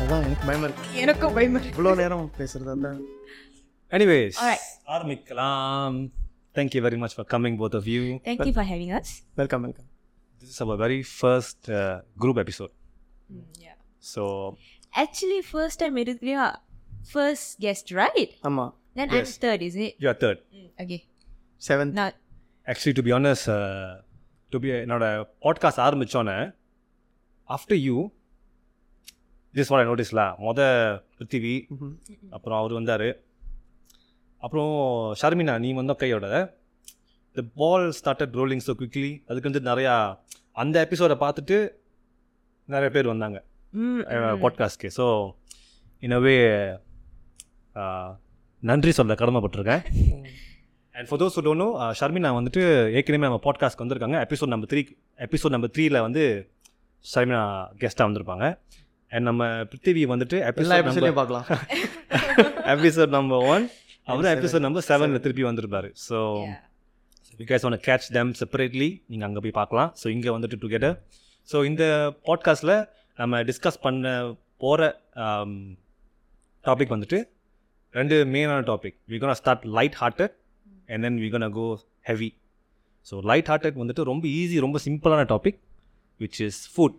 அதான் எனக்கு பயமா இருக்கு எனக்கும் பயமா இருக்கு இவ்வளோ நேரம் பேசுறது அதான் எனிவேஸ் Alright. ஆரம்பிக்கலாம் thank you very much for coming both of you Thank you for having us. Welcome welcome this is our very first group episode yeah. So Actually, first time எடுக்கிறியா first guest, right? ஆமாம் Then I'm Yes. third, is it? You are third Mm, okay. Seventh Not. Actually to be honest to be என்னோட podcast ஆரம்பித்தோன்னே after you this what I நோட்டீஸ்ல மொத பிருத்திவி அப்புறம் அவர் வந்தார். அப்புறம் ஷர்மினா நீ வந்த கையோட the ball started rolling so quickly அதுக்கு வந்து நிறையா அந்த எபிசோடை பார்த்துட்டு நிறைய பேர் வந்தாங்க. பாட்காஸ்ட்க்கு ஸோ இனவே நன்றி சொல்ல கடமைப்பட்டிருக்கேன். And for those don't know Sharmina வந்துட்டு ஏற்கனவே நம்ம பாட்காஸ்ட்க்கு வந்திருக்காங்க. Episode number three episode number த்ரீல வந்து ஷர்மினா கெஸ்ட்டாக வந்திருப்பாங்க. அண்ட் நம்ம பிருத்திவி வந்துட்டு எபிசோட் பார்க்கலாம். எபிசோட் நம்பர் ஒன் அவரும் எபிசோட் நம்பர் செவனில் திருப்பி வந்திருப்பாரு. So yeah. Because one catch them separately நீங்கள் அங்கே போய் பார்க்கலாம். ஸோ இங்கே வந்துட்டு டுகெதர் ஸோ இந்த பாட்காஸ்ட்டில் நம்ம டிஸ்கஸ் பண்ண போகிற டாபிக் வந்துட்டு ரெண்டு மெயினான topic we gonna start light hearted and then we gonna go heavy so light hearted வந்துட்டு ரொம்ப ஈஸி ரொம்ப சிம்பிளான topic which is food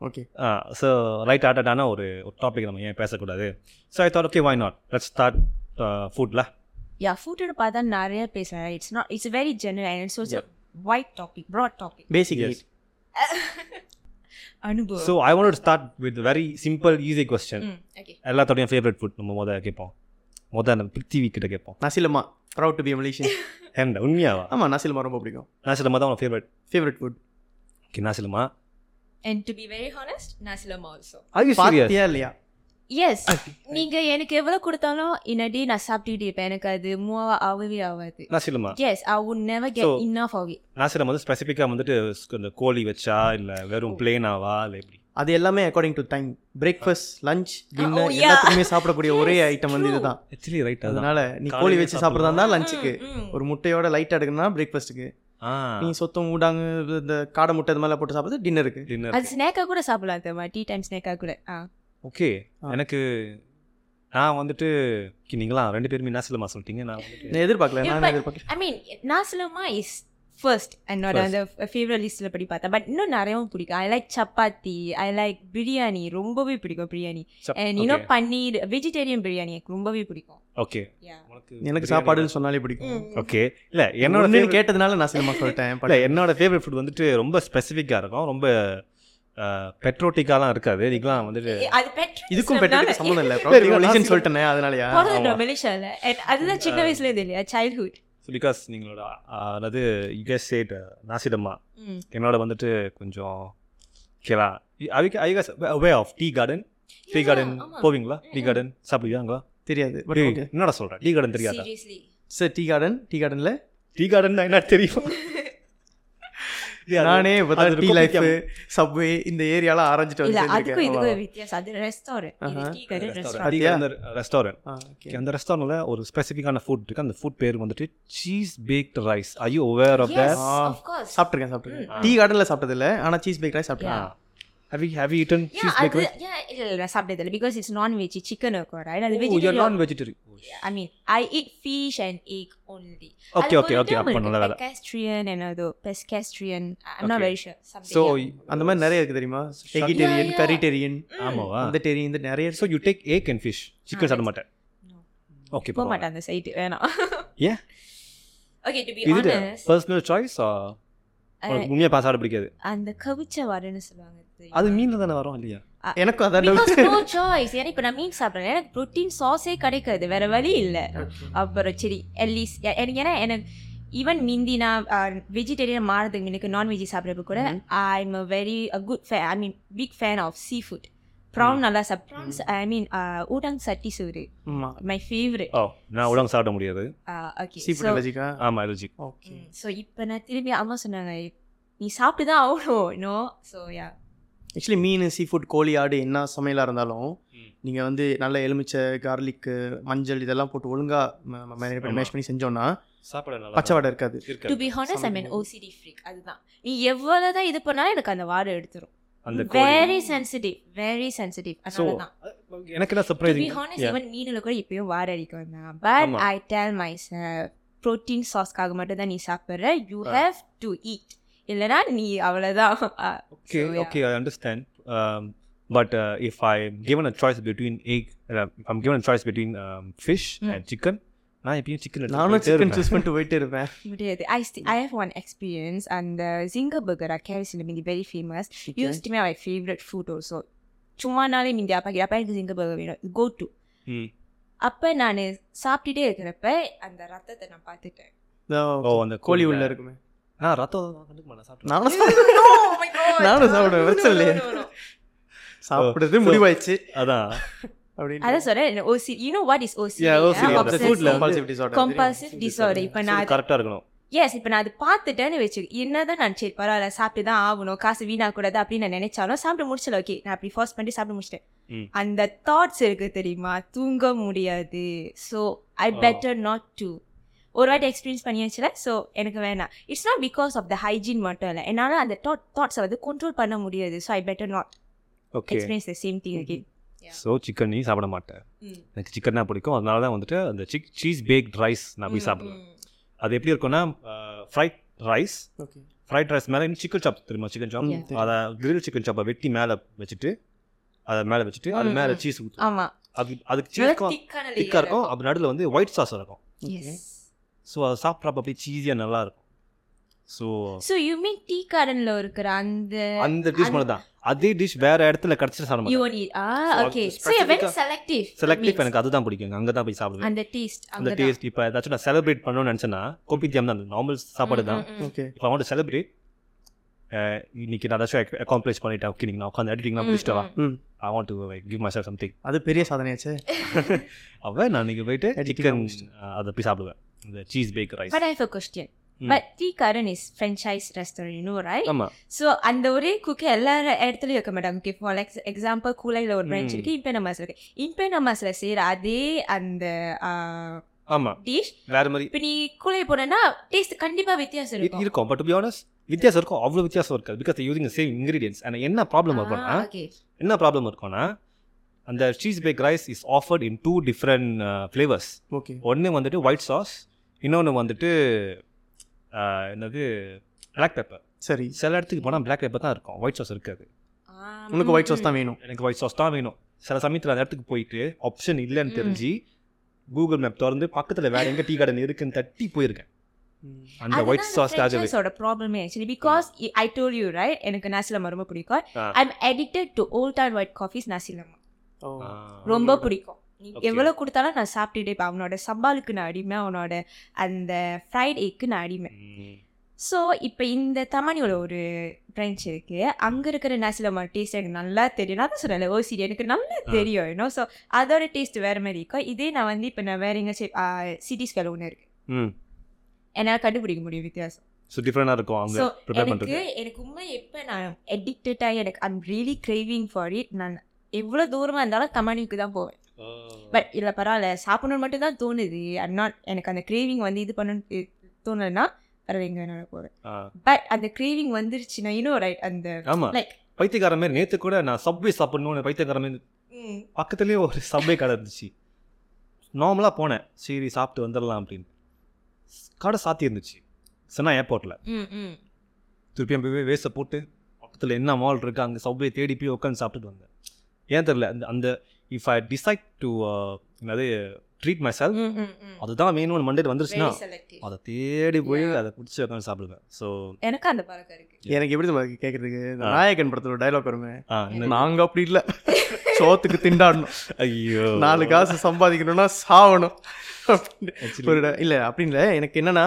okay so light ஹார்ட்டடான ஒரு ஒரு டாபிக் நம்ம ஏன் பேசக்கூடாது so I thought okay why not let start ஃபுட்ல Yeah, food and பார்த்தா நிறைய பேசுறேன் It's not. It's a very general and it's also a wide topic, broad topic. Basic. அனுபவம். So I want start with very simple easy question okay. எல்லாத்தோடையும் favourite food நம்ம முத கேட்போம் முத நம்ம பிருத்திவி கிட்ட கேட்போம். Nasi lemak proud to be Malaysian ஏன்டா உண்மையாவா? ஆமாம் நசிலமா ரொம்ப பிடிக்கும். நாசிலமா தான் favourite favourite food okay nasi lemak And to be very honest, nasi lemak also. அது சீரியஸ் இல்லையா? எஸ் நீங்க எனக்கு எவ்வளவு கொடுத்தாலும் இன்னடி நான் சாப்பிட்டுட்டு இருப்பேன். எனக்கு அது மூவா ஆகவே ஆகாது. Nasi lemak yes I would never get So- enough of it. Nasi lemak வந்து ஸ்பெசிஃபிக்காக வந்துட்டு இந்த கோழி வச்சா இல்லை வெறும் பிளேனாவா இல்லை எப்படி? அது எல்லாமே according to time breakfast lunch dinner. எல்லாத்துக்குமே சாப்பிடக்கூடிய ஒரே ஐட்டம் வந்து இதுதான். ஆக்சுவலி ரைட் அதனால நீ கோழி வச்சு சாப்பிட்றதா இருந்தா சாப்பிடலாம். லஞ்சுக்கு. ஒரு முட்டையோட லைட்டாக எடுக்கணும்னா பிரேக்ஃபாஸ்ட்டுக்கு ஆ. நீ சொத்தம் ஊடாங்க இந்த காடை முட்டை இது மாதிரிலாம் போட்டு சாப்பிட்றது டின்னருக்கு டின்னர் அது ஸ்நாக்கா கூட சாப்பிடலாம் தெரியுமா? டீ டைம் ஸ்நாக்கா கூட. ஓகே. எனக்கு நான் வந்துட்டு நீங்களாம் ரெண்டு பேருமே நாசிலமா சொல்லிட்டீங்க நான் எதிர்பார்க்கல நான் எதிர்பார்க்கல. ஐ மீன் நாசிலமா இஸ் ஃபர்ஸ்ட் என்னோட அந்த ஃபேவரட் லிஸ்ட்டில் படி பார்த்தேன். பட் இன்னும் நிறையவும் பிடிக்கும். I like chapati I like biryani ரொம்பவே பிடிக்கும் பிரியாணி அண்ட். இன்னும் பன்னீர் வெஜிடேரியன் பிரியாணி எனக்கு ரொம்பவே பிடிக்கும். ஓகே. எனக்கு சாப்பாடுன்னு சொன்னாலே பிடிக்கும். ஓகே இல்ல என்னோட கேட்டதுனால நான் சினிமா சொல்லிட்டேன் இல்ல என்னோட ஃபேவரட் ஃபுட் வந்துட்டு ரொம்ப ஸ்பெசிஃபிக்காக இருக்கும். ரொம்ப பெட்ரோட்டிக்காலாம் இருக்காது. இதுக்கெல்லாம் வந்துட்டு இதுக்கும் பெட்டருக்கு சம்மந்தம் இல்லை. சொல்லிட்டேனே அதனாலயா? அதுதான் சின்ன வயசுல இருந்து இல்லையா? சைல்ட்ஹுட் பிகாஸ் நீங்களோட அதாவது யூகேஸ் சேட் நாசிடம்மா என்னோட வந்துட்டு கொஞ்சம் ஓகேவா I way of Tea Garden Tea Garden. போவீங்களா? டீ கார்டன் சாப்பிடுவீங்களா தெரியாது பட் என்னடா சொல்கிறேன் டீ கார்டன் தெரியாதா? Seriously sir Tea Garden Tea கார்டன்ல டீ கார்டன் என்ன தெரியும்? நானே டீ லைஃப். சப்வே இந்த ஏரியாலாம் ஆரஞ்சிட்டு வந்து சேர்ந்திருக்கேன். இதுக்கும் வித்தியாசம் அது ரெஸ்டாரண்ட் இது ஆஹா. டீ கடை Restaurant. ரெஸ்டாரண்ட் டீ பாத்தியா? கார்டன் ரெஸ்டாரண்ட் ஆ, okay. அந்த ரெஸ்டாரண்ட்ல ஒரு ஸ்பெசிஃபிக்கான ஃபுட் இருக்கு அந்த ஃபுட் பேர் வந்துட்டு cheese baked rice I you aware of that ah. of course. சாப்பிட்டுருக்கேன் சாப்பிட்டுருக்கேன் டீ கார்டன்ல சாப்பிட்டது இல்ல ஆனா சீஸ் பேக் ரைஸ் சாப்பிட்டேன் have you have you eaten Yeah, bake அது இல்ல இல்ல நான் சாப்பிட்டது இல்லை because it's non veg chicken இருக்கும் ரைட் அது ஓ you are non vegetarian I mean, I eat fish and egg only. Okay, okay, okay, அப்ப நல்ல வேலை. Pescastrian and other pescastrian. I'm not Okay. very sure. Something. So yeah. அந்த மாதிரி நிறைய இருக்கு தெரியுமா வெஜிடேரியன். கரிடேரியன் ஆமாவா அந்த டேரியன் இந்த நிறைய so you take egg and fish chicken சாப்பிட மாட்டேன். ஓகே போக மாட்டேன் அந்த சைட் வேணாம் ஏன் okay to be honest personal choice உண்மையாக பாஸ் ஆட பிடிக்காது அந்த கவிச்ச வரேன்னு சொல்லுவாங்க? அது மீனில் தானே வரும் இல்லையா? எனக்கும் அதான் no choice. ஏன்னா இப்போ நான் மீன் சாப்பிட்றேன். எனக்கு ப்ரோட்டீன் சாஸே கிடைக்காது. வேற வழி இல்லை. அப்புறம் சரி அட்லீஸ்ட் எனக்கு ஏன்னா எனக்கு ஈவன் மிந்தி நான் வெஜிடேரியன் மாறதுக்கு எனக்கு நான்வெஜ் சாப்பிட்றப்ப கூட I am a very a good ஃபே I mean big fan of sea food prawn நல்லா சாப் ப்ரான்ஸ் ஐ மீன் ஊடாங் சட்டி சோறு. ஆமா. மை ஃபேவரட் ஓ நான் உடம்பு சாப்பிட முடியாது. ஓகே சீ ஃபுட் அலர்ஜிக்கா ஆமாம் அலர்ஜி ஓகே ஸோ இப்போ நான் திரும்பி அம்மா சொன்னாங்க நீ சாப்பிட்டு தான் ஆகணும் நோ ஸோ யா ஆக்சுவலி மீன் சீ ஃபுட் கோழி ஆடு என்ன சமையலாக இருந்தாலும். நீங்கள் வந்து நல்ல எலுமிச்சை கார்லிக்கு மஞ்சள் இதெல்லாம் போட்டு ஒழுங்காக ஆமா. மேஷ் பண்ணி செஞ்சோன்னா சாப்பிட நல்லா பச்சை வாடை இருக்காது. To be honest I mean. OCD freak அதுதான். நீ எவ்வளவு தான் இது பண்ணாலும் எனக்கு அந்த வாடை எடுத்துரும். அந்த. Very sensitive very sensitive So, அதனால தான். எனக்கு என்ன to be surprising honest even மீனில் கூட இப்பயும் வாடை அடிக்கும் தான் but. I tell my protein சாஸ்க்காக மட்டும் தான் நீ சாப்பிட்ற. யூ ஹேவ் டு ஈட் இல்லைனா நீ அவ்வளோதான் Okay, okay, I understand. But if I'm given a choice between egg, uh, if I'm given a choice between um, fish Mm. and chicken, நான் எப்பயும் chicken நானும் சிக்கன் சூஸ் பண்ணிட்டு போயிட்டு இருப்பேன். முடியாது. ஐ ஸ்டி ஐ ஹவ் ஒன் எக்ஸ்பீரியன்ஸ் அந்த zinger burger கேரிஸ் மிந்தி very famous used to my favourite food also சும்மானாலே மிந்தி அப்பா அப்பா எனக்கு ஜிங்கர் பர்கர் வேணும். கோ டு ம் அப்போ நான் சாப்பிட்டுட்டே இருக்கிறப்ப அந்த ரத்தத்தை நான் பார்த்துட்டேன். ஓ அந்த கோழி உள்ள இருக்குமே. ரத்தம் நானும் நானும் சாப்பிடுவேன் பிரச்சனை இல்லையே. சாப்பிடுறது முடிவாயிடுச்சு. அதான். அதான் சொல்றேன் OC you know what is OC. Compulsive disorder இப்போ நான் கரெக்டாக இருக்கணும். எஸ் இப்போ நான் அது பார்த்துட்டேன்னு வச்சு என்னதான் நான் சரி பரவாயில்ல சாப்பிட்டு தான் ஆகணும் காசு வீணா கூடாது அப்படின்னு நான் நினைச்சாலும் சாப்பிட்டு முடிச்சல ஓகே நான் அப்படி ஃபர்ஸ்ட் பண்ணி சாப்பிட்டு முடிச்சிட்டேன். அந்த தாட்ஸ் இருக்கு தெரியுமா? தூங்க முடியாது. So I Oh. Better not to ஒரு வாட்டி எக்ஸ்பீரியன்ஸ் பண்ணியாச்சுல ஸோ எனக்கு வேணாம். It's not because of the hygiene மட்டும் இல்லை. என்னால் அந்த தாட் தாட்ஸை வந்து கண்ட்ரோல் பண்ண முடியாது. So I better not okay experience the same thing again so chicken நீ சாப்பிட மாட்டேன். எனக்கு சிக்கன் தான் பிடிக்கும். அதனால தான் வந்துட்டு அந்த சிக் சீஸ் பேக்ட் ரைஸ் நான் போய் சாப்பிடுவேன். அது எப்படி இருக்கும்னா ஃப்ரைட் ரைஸ். ஃப்ரைட் ரைஸ் மேலே சிக்கன் சாப் தெரியுமா? சிக்கன் சாப். அதை கிரில் சிக்கன் சாப்பை வெட்டி மேலே வச்சுட்டு அதை மேலே வச்சுட்டு அது மேலே. சீஸ் ஊற்று ஆமா. அது அதுக்கு திக்கான திக்காக இருக்கும். அப்படி நடுவில் வந்து ஒயிட் சாஸ் இருக்கும். எஸ் ஸோ அதை சாப்பிட்றப்ப அப்படியே சீஸியாக நல்லா இருக்கும் so so you mean Tea கார்டன்ல இருக்கிற அந்த அந்த டிஷ் மட்டும் தான் அதே டிஷ் வேற இடத்துல கிடச்சிட்டு சாப்பிட மாட்டேன். ஆ So, okay you very selective selective எனக்கு அதுதான் பிடிக்கும். அங்கே தான் போய் சாப்பிடுவேன். அந்த டேஸ்ட் அந்த டேஸ்ட் இப்போ ஏதாச்சும் நான் செலிப்ரேட் பண்ணணும்னு நினச்சேன்னா கோபித்தியம் தான். நார்மல் சாப்பாடு தான். Okay. இப்போ அவன் செலிப்ரேட் இன்னைக்கு நான் ஏதாச்சும் அக்காம்ப்ளிஷ் பண்ணிட்டேன். ஓகே நீங்கள் நான் உட்காந்து எடிட்டிங்லாம் முடிச்சிட்டு வா. ம். I want to give my something அது பெரிய சாதனையாச்சே. அவன் நான் இன்னைக்கு போயிட்டு சிக்கன். அதை போய் சாப்பிடுவேன். இந்த cheese bake rice but I have a question Hmm. But Tea Garden is franchise restaurant you right so அந்த ஒரே குக்கை எல்லா இடத்துலையும் இருக்க மாட்டாங்க. ஓகே ஃபார் எக்ஸ் எக்ஸாம்பிள் கூலையில் ஒரு பிரான்ச் ம். இருக்கு இம்பேன மசாலா இருக்கு. மசாலா செய்கிற அதே அந்த ஆமாம் டிஷ் வேற மாதிரி இப்போ நீ கூலை போனேன்னா டேஸ்ட் கண்டிப்பாக வித்தியாசம் இருக்கும். இருக்கும். பட் டு பி ஆனஸ்ட் வித்தியாசம் இருக்கும். அவ்வளோ வித்தியாசம் இருக்காது. பிகாஸ் யூசிங் சேம் இன்கிரீடியன்ஸ் ஆனால் என்ன ப்ராப்ளம் இருக்கும்னா என்ன ப்ராப்ளம் இருக்கும்னா அந்த cheese bake rice is offered in two different flavours okay ஒன்று வந்துட்டு ஒயிட் சாஸ் இன்னொன்று வந்துட்டு ஆஹ், என்னது பிளாக் பெப்பர் சரி. சில இடத்துக்கு போனால் பிளாக் பெப்பர் தான் இருக்கும். ஒயிட் சாஸ் இருக்காது. உனக்கு ஒயிட் சாஸ் தான் வேணும். எனக்கு ஒயிட் சாஸ் தான் வேணும். சில சமயத்தில் அந்த இடத்துக்கு போயிட்டு ஆப்ஷன் இல்லைன்னு தெரிஞ்சு கூகுள் மேப் திறந்து பக்கத்தில் வேற எங்கே டீ கார்டன் இருக்குன்னு தட்டி போயிருக்கேன். அந்த ஒயிட் சாஸ்க்காகவே ஃப்ரெஞ்சைஸோட ப்ராப்ளமே actually because I told you right எனக்கு நாசிலமா ரொம்ப பிடிக்கும். I am addicted to old and white coffees நாசிலமா ரொம்ப பிடிக்கும். நீ Okay. எவ்வளோ கொடுத்தாலும் நான் சாப்பிட்டுட்டே இருப்பேன். அவனோட சம்பாலுக்கு நான் அடிமை அவனோட அந்த ஃப்ரைட் எக்கு நான் அடிமை. ஸோ இப்போ இந்த தமானியோட ஒரு பிரான்ச் இருக்கு. அங்கே இருக்கிற நாசிலமா டேஸ்ட் எனக்கு நல்லா தெரியும். நான் தான் சொன்னேன் ஓசிடி எனக்கு நல்லா. தெரியும் இன்னும் ஸோ அதோட டேஸ்ட் வேற மாதிரி இருக்கும். இதே நான் வந்து இப்போ நான் வேற எங்கேயாச்சும் சிட்டிஸ் வேலை ஒன்று இருக்கு. ம். என்னால் கண்டுபிடிக்க முடியும் வித்தியாசம். ஸோ டிஃப்ரெண்டாக இருக்கும் அவங்க ப்ரிப்பேர் பண்ணுறது எனக்கு உண்மை எப்போ நான் அடிக்டடாக எனக்கு I'm really craving for it நான் எவ்வளோ தூரமாக இருந்தாலும் தமானிக்கு தான் போவேன். பட் இல்லை பரவாயில்ல. சாப்பிடணும்னு மட்டும் தான் தோணுது. ஐம் நாட் எனக்கு அந்த கிரேவிங் வந்து இது பண்ண தோணுதுன்னா பரவாயில்ல எங்கே வேணாலும் போவேன். பட் அந்த கிரேவிங் வந்துருச்சுன்னா இன்னும் ரைட் அந்த லைக் பைத்தியக்கார மாதிரி நேற்று கூட நான் சப்வே சாப்பிடணும்னு பைத்தியக்கார மாதிரி பக்கத்துலேயே ஒரு சப்வே கடை இருந்துச்சு. நார்மலாக போனேன். சரி சாப்பிட்டு வந்துடலாம் அப்படின்னு. கடை சாத்தி இருந்துச்சு. சென்னா ஏர்போர்ட்டில் திருப்பியும் போய் வேஸ்ட்டை போட்டு பக்கத்தில் என்ன மால் இருக்கு அங்கே சப்வே தேடி போய் உட்காந்து சாப்பிட்டுட்டு வந்தேன். ஏன் தெரில அந்த அந்த இஃப் ஐ டிசைட் டு என்னது ட்ரீட் மை செல் அதுதான் வேணும்னு மண்டே வந்துருச்சுன்னா. அதை தேடி போய் அதை பிடிச்சி உட்காந்து சாப்பிடுவேன். ஸோ எனக்கு அந்த பழக்கம் இருக்கு. எனக்கு எப்படி கேட்கறதுக்கு. நாயகன் படத்துல டைலாக் வருமே. நாங்க அப்படி இல்ல. சோத்துக்கு திண்டாடணும். ஐயோ. நாலு காசு சம்பாதிக்கணும்னா சாவணும். அப்படின்னு. இல்ல அப்படி இல்ல. எனக்கு என்னன்னா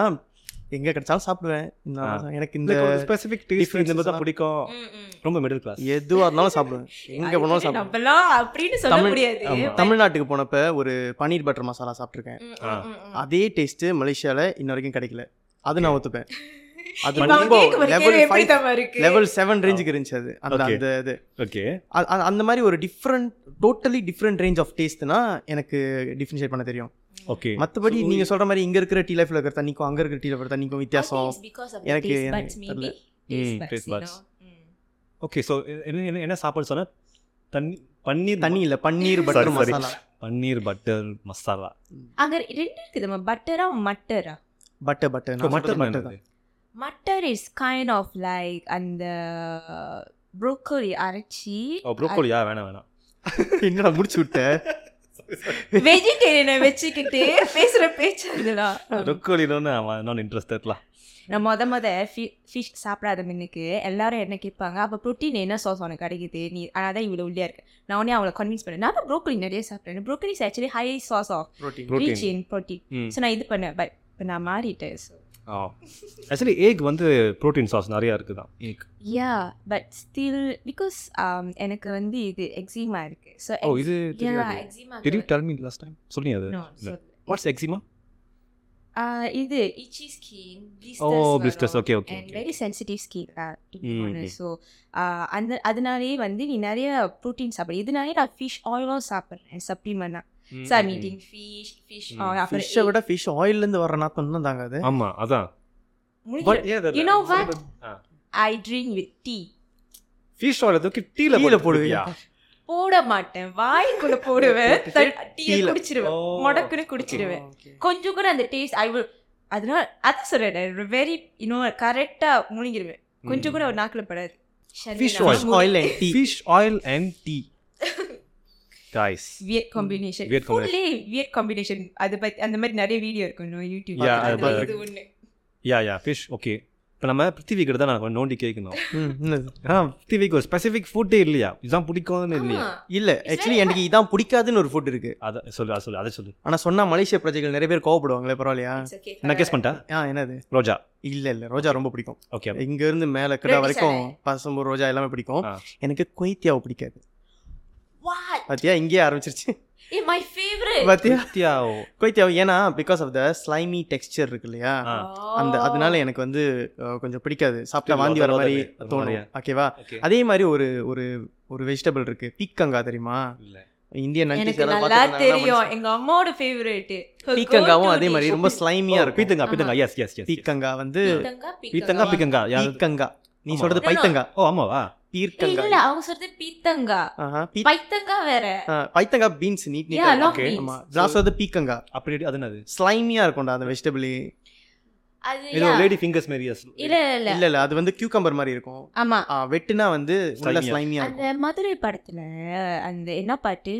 எங்க கிடைச்சாலும் சாப்பிடுவேன். நான் எனக்கு இந்த ஸ்பெசிஃபிக் டேஸ்ட் இந்த மாதிரி தான் பிடிக்கும். ரொம்ப மிடில் கிளாஸ் எதுவா இருந்தாலும் சாப்பிடுவேன். எங்க போனாலும் சாப்பிடுவேன். தமிழ்நாட்டுக்கு போனப்ப ஒரு பன்னீர் பட்டர் மசாலா சாப்பிட்ருக்கேன். அதே டேஸ்ட் மலேசியால இன்ன வரைக்கும் கிடைக்கல. அது நான் ஒத்துப்பேன். அது ரொம்ப லெவல்? லெவல் செவன் ரேஞ்சுக்கு இருந்துச்சு அது. அந்த. அந்த இது. ஓகே அந்த மாதிரி ஒரு different totally different range of டேஸ்ட்னா எனக்கு டிஃப்ரென்ஷியேட் பண்ண தெரியும். ஓகே மற்றபடி நீங்க சொல்ற மாதிரி இங்க இருக்கிற டீ லைஃப்ல இருக்கிற தண்ணிக்கும் அங்க இருக்கிற டீ லைஃப்ல தண்ணிக்கும் வித்தியாசம். எனக்கு- buds. know. Mm. Okay so என்ன என்ன- என்ன சாப்பாடு சொன்ன? தண்ணி பன்னீர் தண்ணி இல்ல பன்னீர் பட்டர். மசாலா பன்னீர் பட்டர் மசாலா அங்க ரெண்டு இருக்குதுமா பட்டரா மட்டரா பட்டர் பட்டர் மட்டன் பட்டர் என்னது? Matar is kind of like அந்த ப்ரோக்கோலி அரைச்சி ஓ ப்ரோக்கோலியா வேணாம் வேணாம். என்னடா முடிச்சு விட்ட? வெஜிடேரியனை வச்சுக்கிட்டு பேசுற பேச்சு அதெல்லாம் ப்ரோக்கோலினு அவன் நான் இன்ட்ரெஸ்டட்லாம் நான் மொத மொத ஃபிஷ் சாப்பிடாத மின்னுக்கு எல்லாரும் என்ன கேட்பாங்க அப்போ ப்ரோட்டீன் என்ன சாஸ் உனக்கு கிடைக்குது? நீ ஆனால் தான் இவ்வளோ உள்ளியா இருக்கு. நான் உடனே அவளை கன்வின்ஸ் பண்ணேன் நான் ப்ரோக்கலி நிறைய சாப்பிட்றேன். Broccoli actually high sauce of. Rich in protein so நான் இது பண்ணேன். பட் இப்போ நான் மாறிட்டேன். ஸோ ஆக்சுவலி ஏக் வந்து ப்ரோட்டீன் சாஸ் நிறையா இருக்குதான். ஏக் yeah but still because um, எனக்கு வந்து இது எக்ஸிமா இருக்கு. ஸோ ஓ இது eczema Did you tell me last time? சொன்னீங்க அது வாட்ஸ் எக்ஸிமா இது itchy skin oh okay, and okay. Very sensitive skin okay. So அந்த அதனாலேயே வந்து நீ நிறைய ப்ரோட்டீன் சாப்பிடு. இதனாலே நான் ஃபிஷ் ஆயிலும் சாப்பிட்றேன் சப்ளிமெண்ட்டாக ஐ மீட்டிங் ஃபிஷ் ஃபிஷ் ஃபிஷ்ஷை விட ஃபிஷ் ஆயில்ல இருந்து வர நாத்தம் தான் தாங்க அது. ஆமா அதான். You know what? I drink with tea fish oil தூக்கி டீல போடுவியா? போட மாட்டேன். வாய்க்குள்ள போடுவேன். டீயை டீல. குடிச்சிருவேன். ஓ, முடக்குன்னு குடிச்சிருவேன். கொஞ்சம் கூட அந்த டேஸ்ட் ஐ வில் அதனால அதான் சொல்றேன். வெரி இன்னும் கரெக்டா முழுங்கிருவேன் கொஞ்சம் கூட ஒரு நாக்குல படாது. Fish Sharmila, oil. முடி- oil and tea fish oil and tea guys weird combination. Weird combination. ஃபுல்லே weird combination. அது பத்தி அந்த மாதிரி நிறைய வீடியோ இருக்கும் no, யூடியூப் Yeah, அது ஒண்ணு. யா யா ஃபிஷ் ஓகே இப்போ நம்ம பிருத்திவி கிட்ட தான் நான் நோண்டி கேட்கணும்? ஆ பிருத்திவிக்கு ஒரு ஸ்பெசிஃபிக் ஃபுட்டே இல்லையா? இதுதான் பிடிக்கும்னு இல்லையா. இல்ல ஆக்சுவலி எனக்கு இதான் பிடிக்காதுன்னு ஒரு ஃபுட் இருக்கு. அதை சொல்லு அதை சொல்லு அதை சொல்லு. ஆனா சொன்னா மலேசிய பிரஜைகள் நிறைய பேர் கோவப்படுவாங்களே பரவாயில்லையா? நான் கேஸ் பண்ணிட்டா? ஆ என்னது? ரோஜா. இல்ல இல்ல ரோஜா ரொம்ப பிடிக்கும். ஓகே இங்க இருந்து மேல கிட்ட வரைக்கும் பசம்பூர் ரோஜா எல்லாமே பிடிக்கும். எனக்கு கொய்த்தியாவை பிடிக்காது? பாத்தியா? இங்கேயே ஆரம்பிச்சிருச்சு. கொய்த்தியாவை ஏன்னா because of the slimy texture இருக்கு இல்லையா. அந்த அதனால எனக்கு வந்து கொஞ்சம் பிடிக்காது. சாப்பிட்டா வாந்தி வர மாதிரி தோணும்? ஓகேவா? ஓகே. அதே மாதிரி ஒரு ஒரு ஒரு வெஜிடபிள் இருக்கு. பீக்கங்கா தெரியுமா? இல்ல. இந்தியன் எனக்கு நல்லா தெரியும். எங்க அம்மாவோட ஃபேவரட் பீக்கங்காவும் அதே மாதிரி ரொம்ப ஸ்லைமியா இருக்கும். பீத்தங்கா பீத்தங்கா எஸ் எஸ் பீக்கங்கா வந்து பீத்தங்கா பீக்கங்கா பீக்கங்கா. நீ. சொல்றது. பைத்தங்கா. ஓ ஆமாவா? பீர்க்கங்கா. இல்ல அவங்க சொல்றது பீத்தங்கா ஆஹா, பீ- பைத்தங்கா வேற. பைத்தங்கா பீன்ஸ் நீட். ஆமா. நான் சொல்றது பீக்கங்கா அப்படி அது என்னது? ஸ்லைமியா இருக்கும்டா அந்த வெஜிடபிள் அது ஏதோ. லேடி ஃபிங்கர்ஸ் மாரி yes. இல்ல இல்ல இல்ல. இல்ல அது வந்து கியூக்கம்பர் மாதிரி இருக்கும். ஆமா. வெட்டுனா வந்து உள்ள. ஸ்லைமியா அந்த மதுரை படத்துல அந்த என்ன பாட்டு?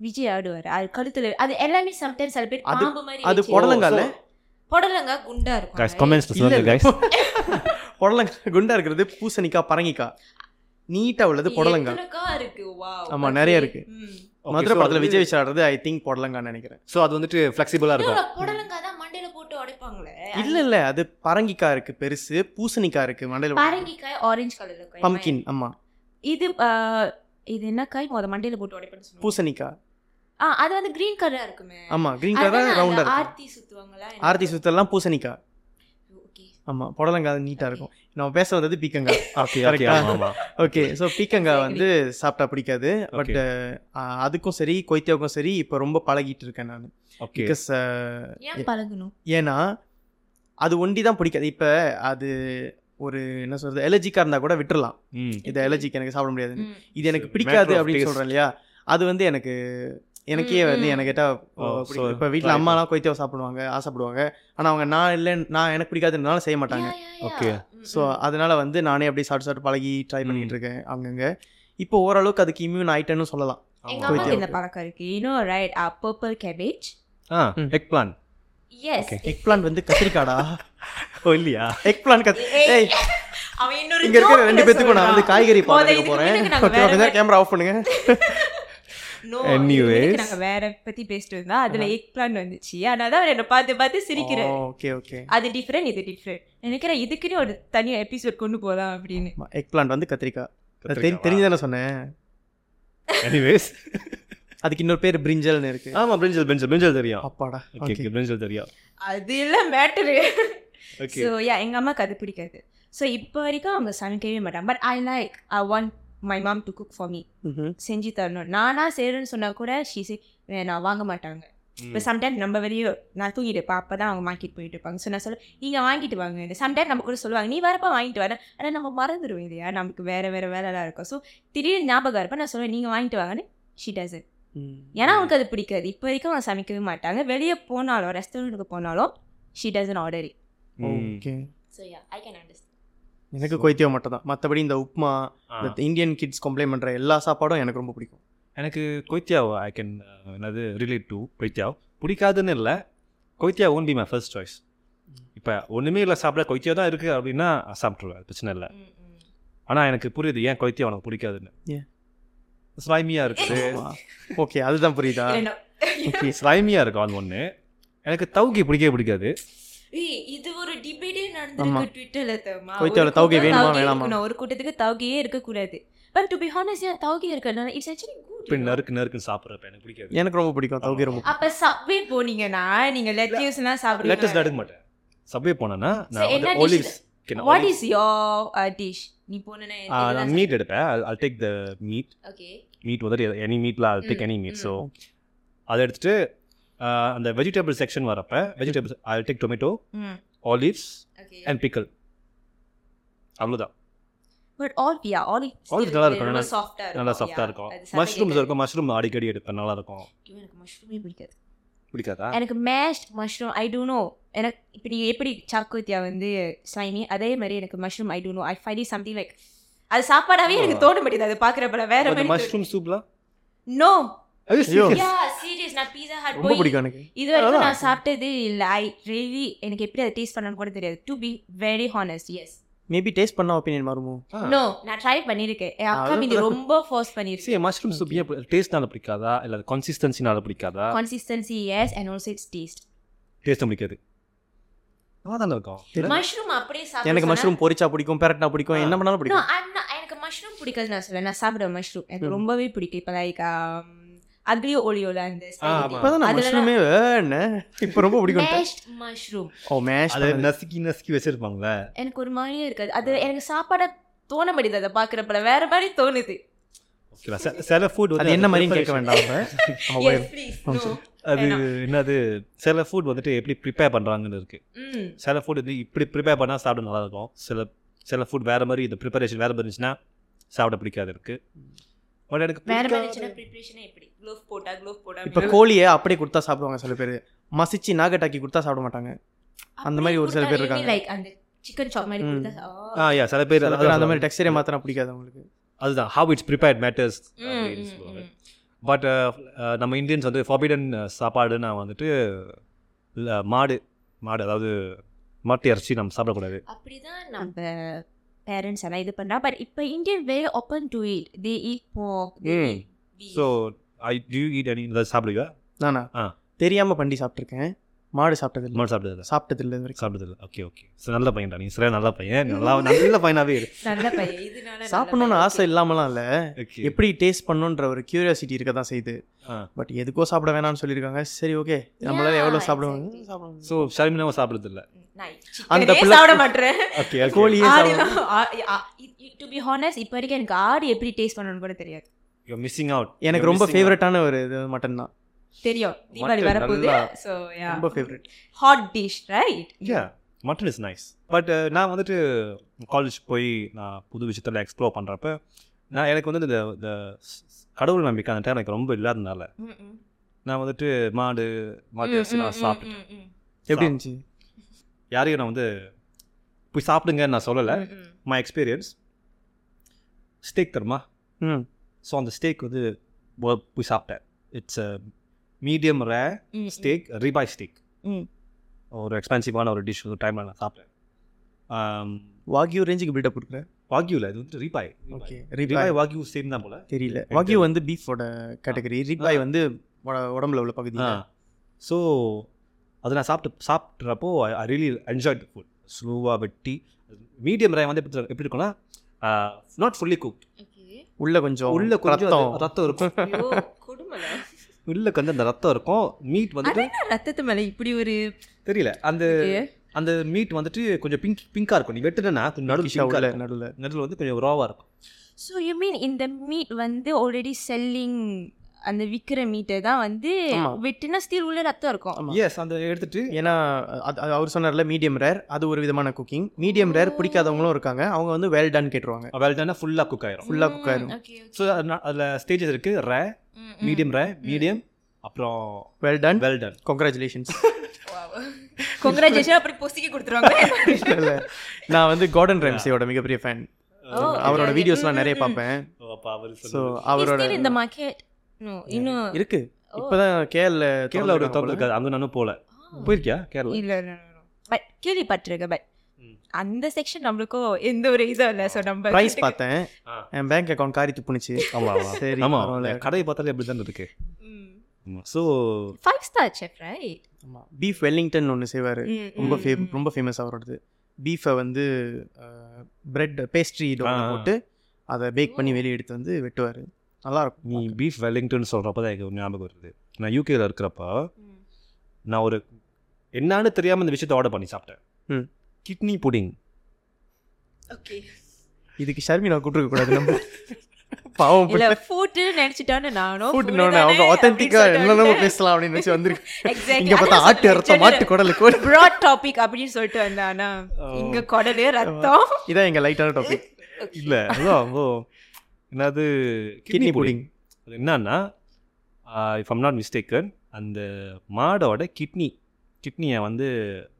விஜய் ஆடுவாரு. அது கழுத்துல அது எல்லாமே சம்டைம்ஸ் சில பேர் அது- பாம்பு மாதிரி அது புடலங்கால? புடலங்கா குண்டா இருக்கும். comments இல்ல, சொல்லுங்க இல்ல. guys புடலங்கா குண்டா இருக்கிறது பூசணிக்காய் பரங்கிக்காய். நீட்டா உள்ளது புடலங்கா. எத்தனைக்கா இருக்கு? ஆமா, நிறைய இருக்கு. மதுரை so படத்துல விஜய் வச்சு ஆடுறது ஐ திங்க் புடலங்கான்னு நினைக்கிறேன். சோ அது வந்துட்டு ஃப்ளெக்சிபிளா இருக்கும். இல்ல, புடலங்கா தான் மண்டையில போட்டு உடைப்பாங்களே. இல்ல இல்ல அது பரங்கிக்காய் இருக்கு பெருசு பூசணிக்காய் இருக்கு மண்டையில பரங்கிக்காய் ஆரஞ்சு கலர்ல பம்கின் ஆமா. இது இது என்ன காய்? முத மண்டையில போட்டு உடைப்பேன்னு பூசணிக்காய். ஆ அது வந்து கிரீன் கலரா இருக்குமே. ஆமா கிரீன் கலர் ரவுண்டா அந்த இருக்கும். ஆர்த்தி சுத்துவாங்களா? ஆர்த்தி சுத்தெல்லாம் பூசணிக்காய். ஓகே ஆமா புடலங்காய் நீட்டா இருக்கும். நம்ம பேச வந்தது பீக்கங்காய். ஓகே ஓகே ஸோ பீக்கங்காய் வந்து சாப்பிட்டா பிடிக்காது. பட் அதுக்கும் சரி கொய்த்தியாவுக்கும் சரி இப்போ ரொம்ப பழகிட்டு இருக்கேன் நான். ஓகே பிகாஸ் ஏன் பழகணும்? ஏன்னா அது ஒண்டி தான் பிடிக்காது. இப்போ அது ஒரு என்ன சொல்றது எலர்ஜிக்காக இருந்தால் கூட விட்டுறலாம். ம். இது எலர்ஜிக்கு எனக்கு சாப்பிட முடியாது ம். இது எனக்கு பிடிக்காது of அப்படின்னு. சொல்கிறேன் இல்லையா? அது வந்து எனக்கு எனக்கே வந்து ம். எனக்கு கேட்டால் so இப்போ வீட்டில் அம்மாலாம் கொய்த்தியாவை சாப்பிடுவாங்க ஆசைப்படுவாங்க. ஆனால் அவங்க நான் இல்லை நான் எனக்கு பிடிக்காதுனால செய்ய மாட்டாங்க. ம், ஸோ. அதனால வந்து நானே அப்படியே சாப்பிட்டு சாப்பிட்டு பழகி ட்ரை பண்ணிட்டு இருக்கேன் அங்கங்க. இப்போ ஓரளவுக்கு அதுக்கு இம்யூன் ஆயிட்டேன்னு சொல்லலாம். இந்த பழக்கம் இருக்கு. You know right purple cabbage ah. Eggplant yes. Egg plan வந்து கத்திரிக்காடா? ஓ இல்லையா? எக் பிளான் கத் ஏய் அவன் இன்னொரு இங்க இருக்கிற joke ரெண்டு ல பேத்துக்கும் நான் வந்து. காய்கறி பார்க்க போறேன். ஓகே ஓகே கேமரா ஆஃப் பண்ணுங்க. நாங்க வேற பத்தி பேசிட்டு இருந்தா அதுல எக் பிளான் வந்துச்சு. அதனால அவர் என்ன பார்த்து பார்த்து சிரிக்கிறேன் ஓகே ஓகே அது டிஃப்ரெண்ட் இது டிஃப்ரெண்ட் நினைக்கிறேன் இதுக்குன்னு ஒரு தனி எபிசோட் கொண்டு போலாம் அப்படின்னு. எக் பிளான் வந்து கத்திரிக்காய். அது தெரி- கத்திரிக்காவா? தெரிஞ்சுதானே சொன்னேன். எனிவேஸ் அதுக்கு இன்னொரு பேர் பிரிஞ்சல்னு இருக்கு. ஆமாம் பிரிஞ்சல் பிரிஞ்சல் பிரிஞ்சல் தெரியும். அப்பாடா. ஓகே ஓகே பிரிஞ்சல் தெரியும். அது இல்லை மேட்டரு ஓகே ஸோ யா எங்கள் அம்மாவுக்கு அது பிடிக்காது. ஸோ இப்போ வரைக்கும் அவங்க சமைக்கவே மாட்டாங்க. But I like I want my mom to cook for me. செஞ்சு தரணும். நானா செய்கிறேன்னு சொன்னால் கூட ஷீ நான் வாங்க மாட்டாங்க. இப்போ சம்டைம் நம்ம வெளியே நான் தூங்கிட்டு இருப்பேன். அப்போ தான் அவங்க வாங்கிட்டு போயிட்டு இருப்பாங்க. ஸோ நான் சொல்ல நீங்கள் வாங்கிட்டு வாங்க. சம்டைம் நம்ம கூட சொல்லுவாங்க நீ வரப்ப வாங்கிட்டு வர. ஆனால் நம்ம மறந்துடுவோம் இல்லையா? நமக்கு வேறு வேறு வேலைலாம் இருக்கும். ஸோ திடீர்னு ஞாபகம் இருப்பேன் நான் சொல்லுவேன் நீங்கள் வாங்கிட்டு வாங்கன்னு. ஷீ டஸ் ம். ஏன்னா அவங்களுக்கு அது பிடிக்காது. இப்போ வரைக்கும் அவங்க சமைக்கவே மாட்டாங்க. வெளியே போனாலும் ரெஸ்டாரண்ட்டுக்கு போனாலும் she doesn't order okay so I can understand எனக்கு கொய்த்தியோ மட்டும் தான் மற்றபடி இந்த உப்மா இந்தியன் கிட்ஸ் கம்ப்ளைண்ட் பண்ணுற எல்லா சாப்பாடும் எனக்கு ரொம்ப பிடிக்கும். எனக்கு கொய்த்தியாவ் ஐ கேன் என்னது ரிலேட் டு கொய்த்தியாவ் பிடிக்காதுன்னு இல்லை. கொய்த்தியா won't be my first choice இப்போ ஒன்றுமே இல்லை சாப்பிட கொய்த்தியா தான் இருக்குது அப்படின்னா சாப்பிட்ருவேன் பிரச்சனை இல்லை. ஆனால் எனக்கு புரியுது ஏன் கொய்த்தியா உனக்கு பிடிக்காதுன்னு? ஏன்? ஸ்லைமியாக இருக்குது ஓகே அதுதான் புரியுதா? ஓகே ஸ்லைமியாக இருக்கும் அது ஒன்று எனக்கு தவுக்கி பிடிக்கவே பிடிக்காது. இது ஒரு டிபேட்டே ஆமா. நடந்திருக்கு ட்விட்டர்ல தெரியுமா? கொய்த்தியால ஒரு வேணுமா, வேணாமா? கூட்டத்துக்கு தவுகையே இருக்கக்கூடாது. பட் டு பி ஹானஸ்ட் தவுகை இருக்கிறதுனால இட்ஸ் ஆக்சுவலி இப்போ குட் நறுக்கு நறுக்குன்னு சாப்பிட்றப்ப எனக்கு பிடிக்காது. எனக்கு ரொம்ப பிடிக்கும் தவுகை ரொம்ப. அப்ப சப்வே போனீங்கன்னா நீங்க எடுக்க மாட்டேன். சப்வே போனேன்னா So, நான் என்ன வந்து dish? Olives what is your dish நீ போனேன்னா நான் மீட் எடுப்பேன். I'll take the meat okay meat வந்துட்டு எனி மீட்டில் I'll take any meat so அதை எடுத்துட்டு அந்த வெஜிடபிள் செக்ஷன் வரப்ப vegetables I'll take tomato olives and pickle அவ்வளோதான் but all yeah all Olive நல்லா இருக்கும், நல்லா- சாஃப்ட்டா இருக்கும். நல்லா சாஃப்டாக இருக்கும் மஷ்ரூம்ஸ் இருக்கும். மஷ்ரூம் அடிக்கடி எடுப்பேன். நல்லா இருக்கும் எனக்கு மஷ்ரூமே பிடிக்காது. பிடிக்காதா? எனக்கு mashed mushroom I don't know எனக்கு இப்போ நீ எப்படி சாக்குத்தியா வந்து ஸ்லைமி அதே மாதிரி எனக்கு mushroom I don't know I find it something like அது சாப்பாடாவே எனக்கு தோண மாட்டேது அது பார்க்குறப்பல வேற மாதிரி மஷ்ரூம் சூப்லாம் நோ ஐயோ. யா சீரியஸ் நான் பீஸா ஹட் ரொம்ப போய் பிடிக்கும் எனக்கு. இது வரைக்கும். நான் சாப்பிட்டது இல்லை. ஐ ரியலி எனக்கு எப்படி அதை டேஸ்ட் பண்ணணும்னு கூட தெரியாது. To be very honest yes maybe taste பண்ண ஒப்பீனியன் மாறுமோ? நோ நான் ட்ரை என் அக்கா மீது ரொம்ப ஃபோர்ஸ் பண்ணியிருக்கேன் சரி மஷ்ரூம் சூப் ஏன் டேஸ்ட்னால பிடிக்காதா? இல்லை கன்சிஸ்டன்சினால பிடிக்காதா? Consistency yes and also it's taste டேஸ்ட்டும் பிடிக்காது. மஷ்ரூம் அப்படியே எனக்கு மஷ்ரூம் பொரிச்சா பிடிக்கும் பெரட்னா பிடிக்கும் என்ன பண்ணாலும் No, பிடிக்கும். I'm not- எனக்கு மஷ்ரூம் பிடிக்காது நான் சொல்ல நான் சாப்பிடுவேன் மஷ்ரூம் எனக்கு ரொம்பவே பிடிக்கும். இப்போ லைக் அக்லியோ ஒலியோல அந்த மஷ்ரூமே இப்போ ரொம்ப பிடிக்கும் மஷ்ரூம் ஓ மேஷ் அதை நசுக்கி நசுக்கி வச்சிருப்பாங்களே எனக்கு ஒரு மாதிரியே இருக்காது. அது எனக்கு சாப்பாட தோண மாட்டேது அதை பார்க்குறப்பல வேற மாதிரி தோணுது. ஓகேவா? சில- ஃபுட் அது என்ன மாதிரின்னு கேட்க வேண்டாம் நம்ம Yes, please, no. அது என்னது? சில ஃபுட் வந்துட்டு எப்படி ப்ரிப்பேர் பண்ணுறாங்கன்னு இருக்கு. ம். சில ஃபுட் இது இப்படி ப்ரிப்பேர் பண்ணால் சாப்பிட நல்லா இருக்கும். சில சில ஃபுட் வேற மாதிரி இந்த ப்ரிப்பரேஷன் வேற மாதிரி இருந்துச்சுன்னா சாப்பிட பிடிக்காது இருக்கு. பட் எனக்கு வேற எப்படி? க்ளோவ் போட்டா க்ளோவ் போட்டா இப்போ கோழியை அப்படியே கொடுத்தா சாப்பிடுவாங்க சில பேர். மசிச்சு நாகட்டாக்கி கொடுத்தா சாப்பிட மாட்டாங்க. அந்த மாதிரி ஒரு சில பேர் இருக்காங்க. லைக் அந்த சிக்கன் சாப் மாதிரி ம். கொடுத்தா ஆ யா சில பேர் அந்த மாதிரி டெக்ஸ்டரே மாத்திரம் பிடிக்காது அவங்களுக்கு. அதுதான். How it's prepared matters. But நம்ம இந்தியன்ஸ் வந்து ஃபார்பிடன் சாப்பாடு நான் வந்துட்டு மாடு மாடு அதாவது மாட்டு இறைச்சி நம்ம சாப்பிடக்கூடாது. அப்படிதான் நம்ம பேரண்ட்ஸ் எல்லாம் இது பண்றா. பட் இப்போ Indian very open to it they eat pork. So I do eat any சாப்பிடுவா நானா ஆ. தெரியாம பண்டி சாப்பிட்ருக்கேன் மாடு சாப்பிட்டது மாடு சாப்பிடுறது சாப்பிட்டது இல்லை வரைக்கும் சாப்பிடுறது ஓகே ஓகே ஸோ நல்ல பையன்டா நீ. சரியா நல்ல பையன். நல்லா நல்ல பையனாவே இரு. நல்ல பையன். சாப்பிடணும்னு. ஆசை இல்லாமலாம் இல்லை. எப்படி டேஸ்ட் பண்ணணுன்ற ஒரு கியூரியாசிட்டி இருக்க தான் செய்யுது. ஆ. பட் எதுக்கோ சாப்பிட வேணாம்னு சொல்லியிருக்காங்க. சரி ஓகே நம்மளால எவ்வளோ சாப்பிடுவாங்க ஸோ ஷர்மினாவும் சாப்பிடுறது இல்லை அந்த சிக்கனே பிள்ளை- சாப்பிட மாட்டேன் ஓகே கோழியே சாப்பிடுவாங்க டு பி ஹானஸ்ட் இப்போ வரைக்கும் எனக்கு ஆடு எப்படி டேஸ்ட் பண்ணணும்னு கூட தெரியாது. யூ மிஸ்ஸிங் அவுட் எனக்கு ரொம்ப ஃபேவரட்டான ஒரு இது மட்டன் தான். தெரியும். தீபாவளி வரப்போகுது. ரொம்ப favourite hot dish right yeah mutton is nice but நான் வந்துட்டு காலேஜ் போய் நான் புது விஷயத்தில் எக்ஸ்ப்ளோர் பண்ணுறப்ப நான் எனக்கு வந்து இந்த இந்த கடவுள் நம்பிக்கை அந்த டைம் எனக்கு ரொம்ப இல்லாதனால நான் வந்துட்டு மாடு மாட்டு சாப்பிட்டேன் எப்படி இருந்துச்சு? யாரையும் நான் வந்து போய் சாப்பிடுங்கன்னு நான் சொல்லலை. மை எக்ஸ்பீரியன்ஸ் ஸ்டேக் தருமா ம். ஸோ அந்த ஸ்டேக் வந்து போய் சாப்பிட்டேன். It's medium rare steak ribeye steak ம். ஒரு எக்ஸ்பென்சிவான ஒரு டிஷ் ஒரு டைமில் நான் சாப்பிட்டேன். வாகியூ ரேஞ்சுக்கு பில்டப் கொடுக்குறேன் வாக்யூவில் இது வந்து ரிபாய் ஓகே ரிபாய் வாக்யூ சேம் தான் போல. தெரியல. வாகியூ வந்து பீஃபோட கேட்டகரி ரிபாய் வந்து உட- உடம்புல உள்ள பகுதி. ஸோ அதை நான் சாப்பிட்டு சாப்பிட்றப்போ ஐ ரியலி என்ஜாய் ஃபுட் ஸ்லோவாக வெட்டி மீடியம் ரே வந்து எப்படி எப்படி இருக்கும்னா நாட் ஃபுல்லி குக் உள்ள கொஞ்சம் உள்ள கொஞ்சம் ரத்தம். இருக்கும். கொடுமல உள்ளக்கு வந்து அந்த ரத்தம் இருக்கும். மீட் வந்துட்டு ரத்தத்து மேல இப்படி ஒரு தெரியல. அந்த அந்த மீட் வந்துட்டு கொஞ்சம் பிங்க் பிங்காக இருக்கும். நீ வெட்டுனா கொஞ்சம் நடுவில் உள்ள நடுவில். நடுவில் வந்து கொஞ்சம் ராவாக இருக்கும். ஸோ யூ மீன் இந்த மீட் வந்து ஆல்ரெடி செல்லிங் அந்த விற்கிற மீட்டை தான் வந்து. வெட்டுனா ஸ்டீல் உள்ள ரத்தம் இருக்கும். எஸ் அந்த எடுத்துட்டு ஏன்னா அவர் சொன்னார்ல மீடியம் ரேர் அது ஒரு விதமான குக்கிங் மீடியம் ரேர் பிடிக்காதவங்களும் இருக்காங்க. அவங்க வந்து வெல் டன் கேட்டுருவாங்க. வெல்டானா ஃபுல்லாக குக் ஆயிரும். ஃபுல்லாக குக் ஆயிரும். ஸோ அதில் ஸ்டேஜஸ் இருக்குது ரே மீடியம் ரே மீடியம் அப்புறம் well done well done congratulations congratulation அப்படி பொசிக்கி கொடுத்துருவாங்க நான் வந்து கார்டன் ரேம்ஸியோட மிகப்பெரிய ஃபேன் அவரோட வீடியோஸ்லாம் நிறைய பார்ப்பேன். ஸோ அவரோட இந்த மார்க்கெட் இன்னும் இருக்கு. இப்போதான் கேரள கேரளா ஒரு தப்பு இருக்காது அங்கே நானும் போகல போயிருக்கியா கேரளா? இல்ல பட் கேள்விப்பட்டிருக்கேன் பட். அந்த செக்ஷன் நம்மளுக்கும் எந்த ஒரு இதுவும் இல்லை. ஸோ நம்ம ப்ரைஸ் பார்த்தேன். என் பேங்க் அக்கௌண்ட் காரி துப்புனுச்சு. ஆமாம் சரி ஆமாம். கடையை பார்த்தாலே அப்படி தான் இருக்கு so five star chef right ஆமாம் பீஃப் வெல்லிங்டன் ஒன்று செய்வார். ரொம்ப ஃபே ரொம்ப ஃபேமஸ் அவரோடது. பீஃபை வந்து பிரெட் பேஸ்ட்ரி. போட்டு அதை பேக் பண்ணி வெளியே எடுத்து வந்து வெட்டுவார். நல்லா இருக்கும் நீ பீஃப் வெல்லிங்டன் சொல்கிறப்ப தான் எனக்கு ஞாபகம் வருது. நான் யூகேல இருக்கிறப்ப நான் ஒரு என்னன்னு தெரியாமல் இந்த விஷயத்தை ஆர்டர் பண்ணி சாப்பிட்டேன். ம். கிட்னி புடிங் ஓகே இதுக்கு ஷர்மினா கூப்பிட்டுருக்க கூடாது நம்ம. பாவம் இல்ல ஃபுட் நினைச்சிட்டானு நானும் ஃபுட் அவங்க என்னென்னமோ பேசலாம் அப்படின்னு நினச்சி வந்துருக்கு. இங்க பார்த்தா ஆட்டு ரத்தம் மாட்டு குடல் கோழி. ப்ராட் டாபிக் அப்படின்னு சொல்லிட்டு வந்தானா இங்க குடலு ரத்தம். இதான் எங்க லைட்டான டாபிக் இல்லை அதான் ஓ. என்னது கிட்னி புடிங். அது என்னன்னா இஃப் அம் நாட் மிஸ்டேக்கன் அந்த மாடோட கிட்னி கிட்னியை வந்து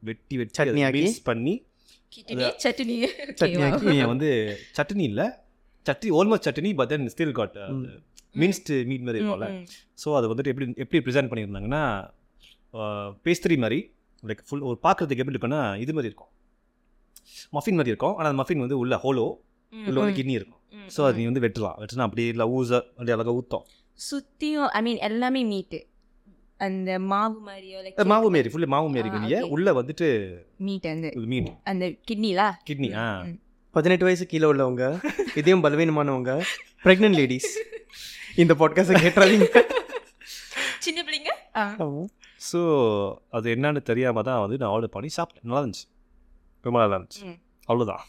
வெட்டி வெட்டி? மிக்ஸ் பண்ணி கிட்னி சட்னி. சட்னி ஆக்கி. கிட்னியை வந்து சட்னி இல்லை chutney almost chutney but then still got minced meat மாதிரி இருக்கும்ல. ஸோ அது வந்துட்டு எப்படி எப்படி ப்ரெசென்ட் பண்ணியிருந்தாங்கன்னா பேஸ்ட்ரி மாதிரி லைக் ஃபுல் ஒரு பார்க்குறதுக்கு எப்படி இருக்குன்னா இது மாதிரி இருக்கும். மஃபின் மாதிரி இருக்கும். ஆனால் மஃபின் வந்து உள்ள ஹோலோ உள்ள வந்து கிட்னி இருக்கும். ஸோ அது நீ வந்து வெட்டலாம். வெட்டினா அப்படியே இல்லை ஊச அப்படியே அழகாக ஊற்றும் சுத்தியும் ஐ மீன் எல்லாமே மீட் அந்த மாவு மாதிரியோ லைக் மாவு மாரி ஃபுல்லு மாவு மாரி okay. உள்ள வந்துட்டு மீட் அந்த மீட் அந்த கிட்னிலா கிட்னி ஆ. பதினெட்டு வயசு கீழே உள்ளவங்க இதயம் பலவீனமானவங்க ப்ரெக்னென்ட் லேடிஸ் இந்த பாட்காஸ்ட்டை கேட்டுறாதீங்க. சின்ன பிள்ளைங்க? ஆ. ஸோ அது என்னன்னு தெரியாம தான் வந்து நான் ஆர்டர் பண்ணி சாப்பிட்டேன். நல்லா இருந்துச்சு. ரொம்ப நல்லா இருந்துச்சு. அவ்வளோதான்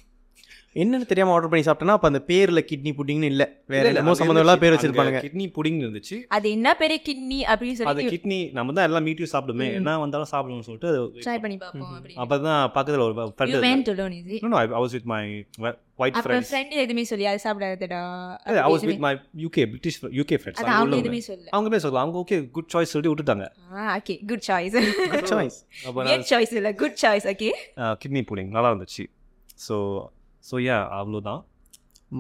என்னன்னு தெரியாம ஆர்டர் பண்ணி சாப்பிட்டேன்னா அப்ப அந்த பேர்ல கிட்னி புட்டிங்னு இல்ல. வேற என்னமோ சம்மந்தம் எல்லாம் பேர் வச்சிருப்பாங்க கிட்னி புடிங் இருந்துச்சு. அது என்ன பேரு கிட்னி அப்படின்னு அது சொல்லி கிட்னி நம்ம தான் எல்லாம் மீட்டையும் சாப்பிடுமே. என்ன வந்தாலும் சாப்பிடணும்னு சொல்லிட்டு ட்ரை பண்ணி பார்ப்போம் அப்படின்னு. அப்போ தான் பக்கத்தில் ஒரு you friend went alone is it? No I was with my white friends friend எதுவுமே சொல்லி அது சாப்பிடாதடா. I was with my UK British UK friends அவங்க அவங்கமே சொல்லலாம் அவங்க ஓகே குட் சாய்ஸ் சொல்லிட்டு விட்டுட்டாங்க. Okay good choice choice good choice இல்ல good choice okay kidney pudding நல்லா இருந்துச்சு. ஸோ ஸோ ஏ அவ்வளோதான்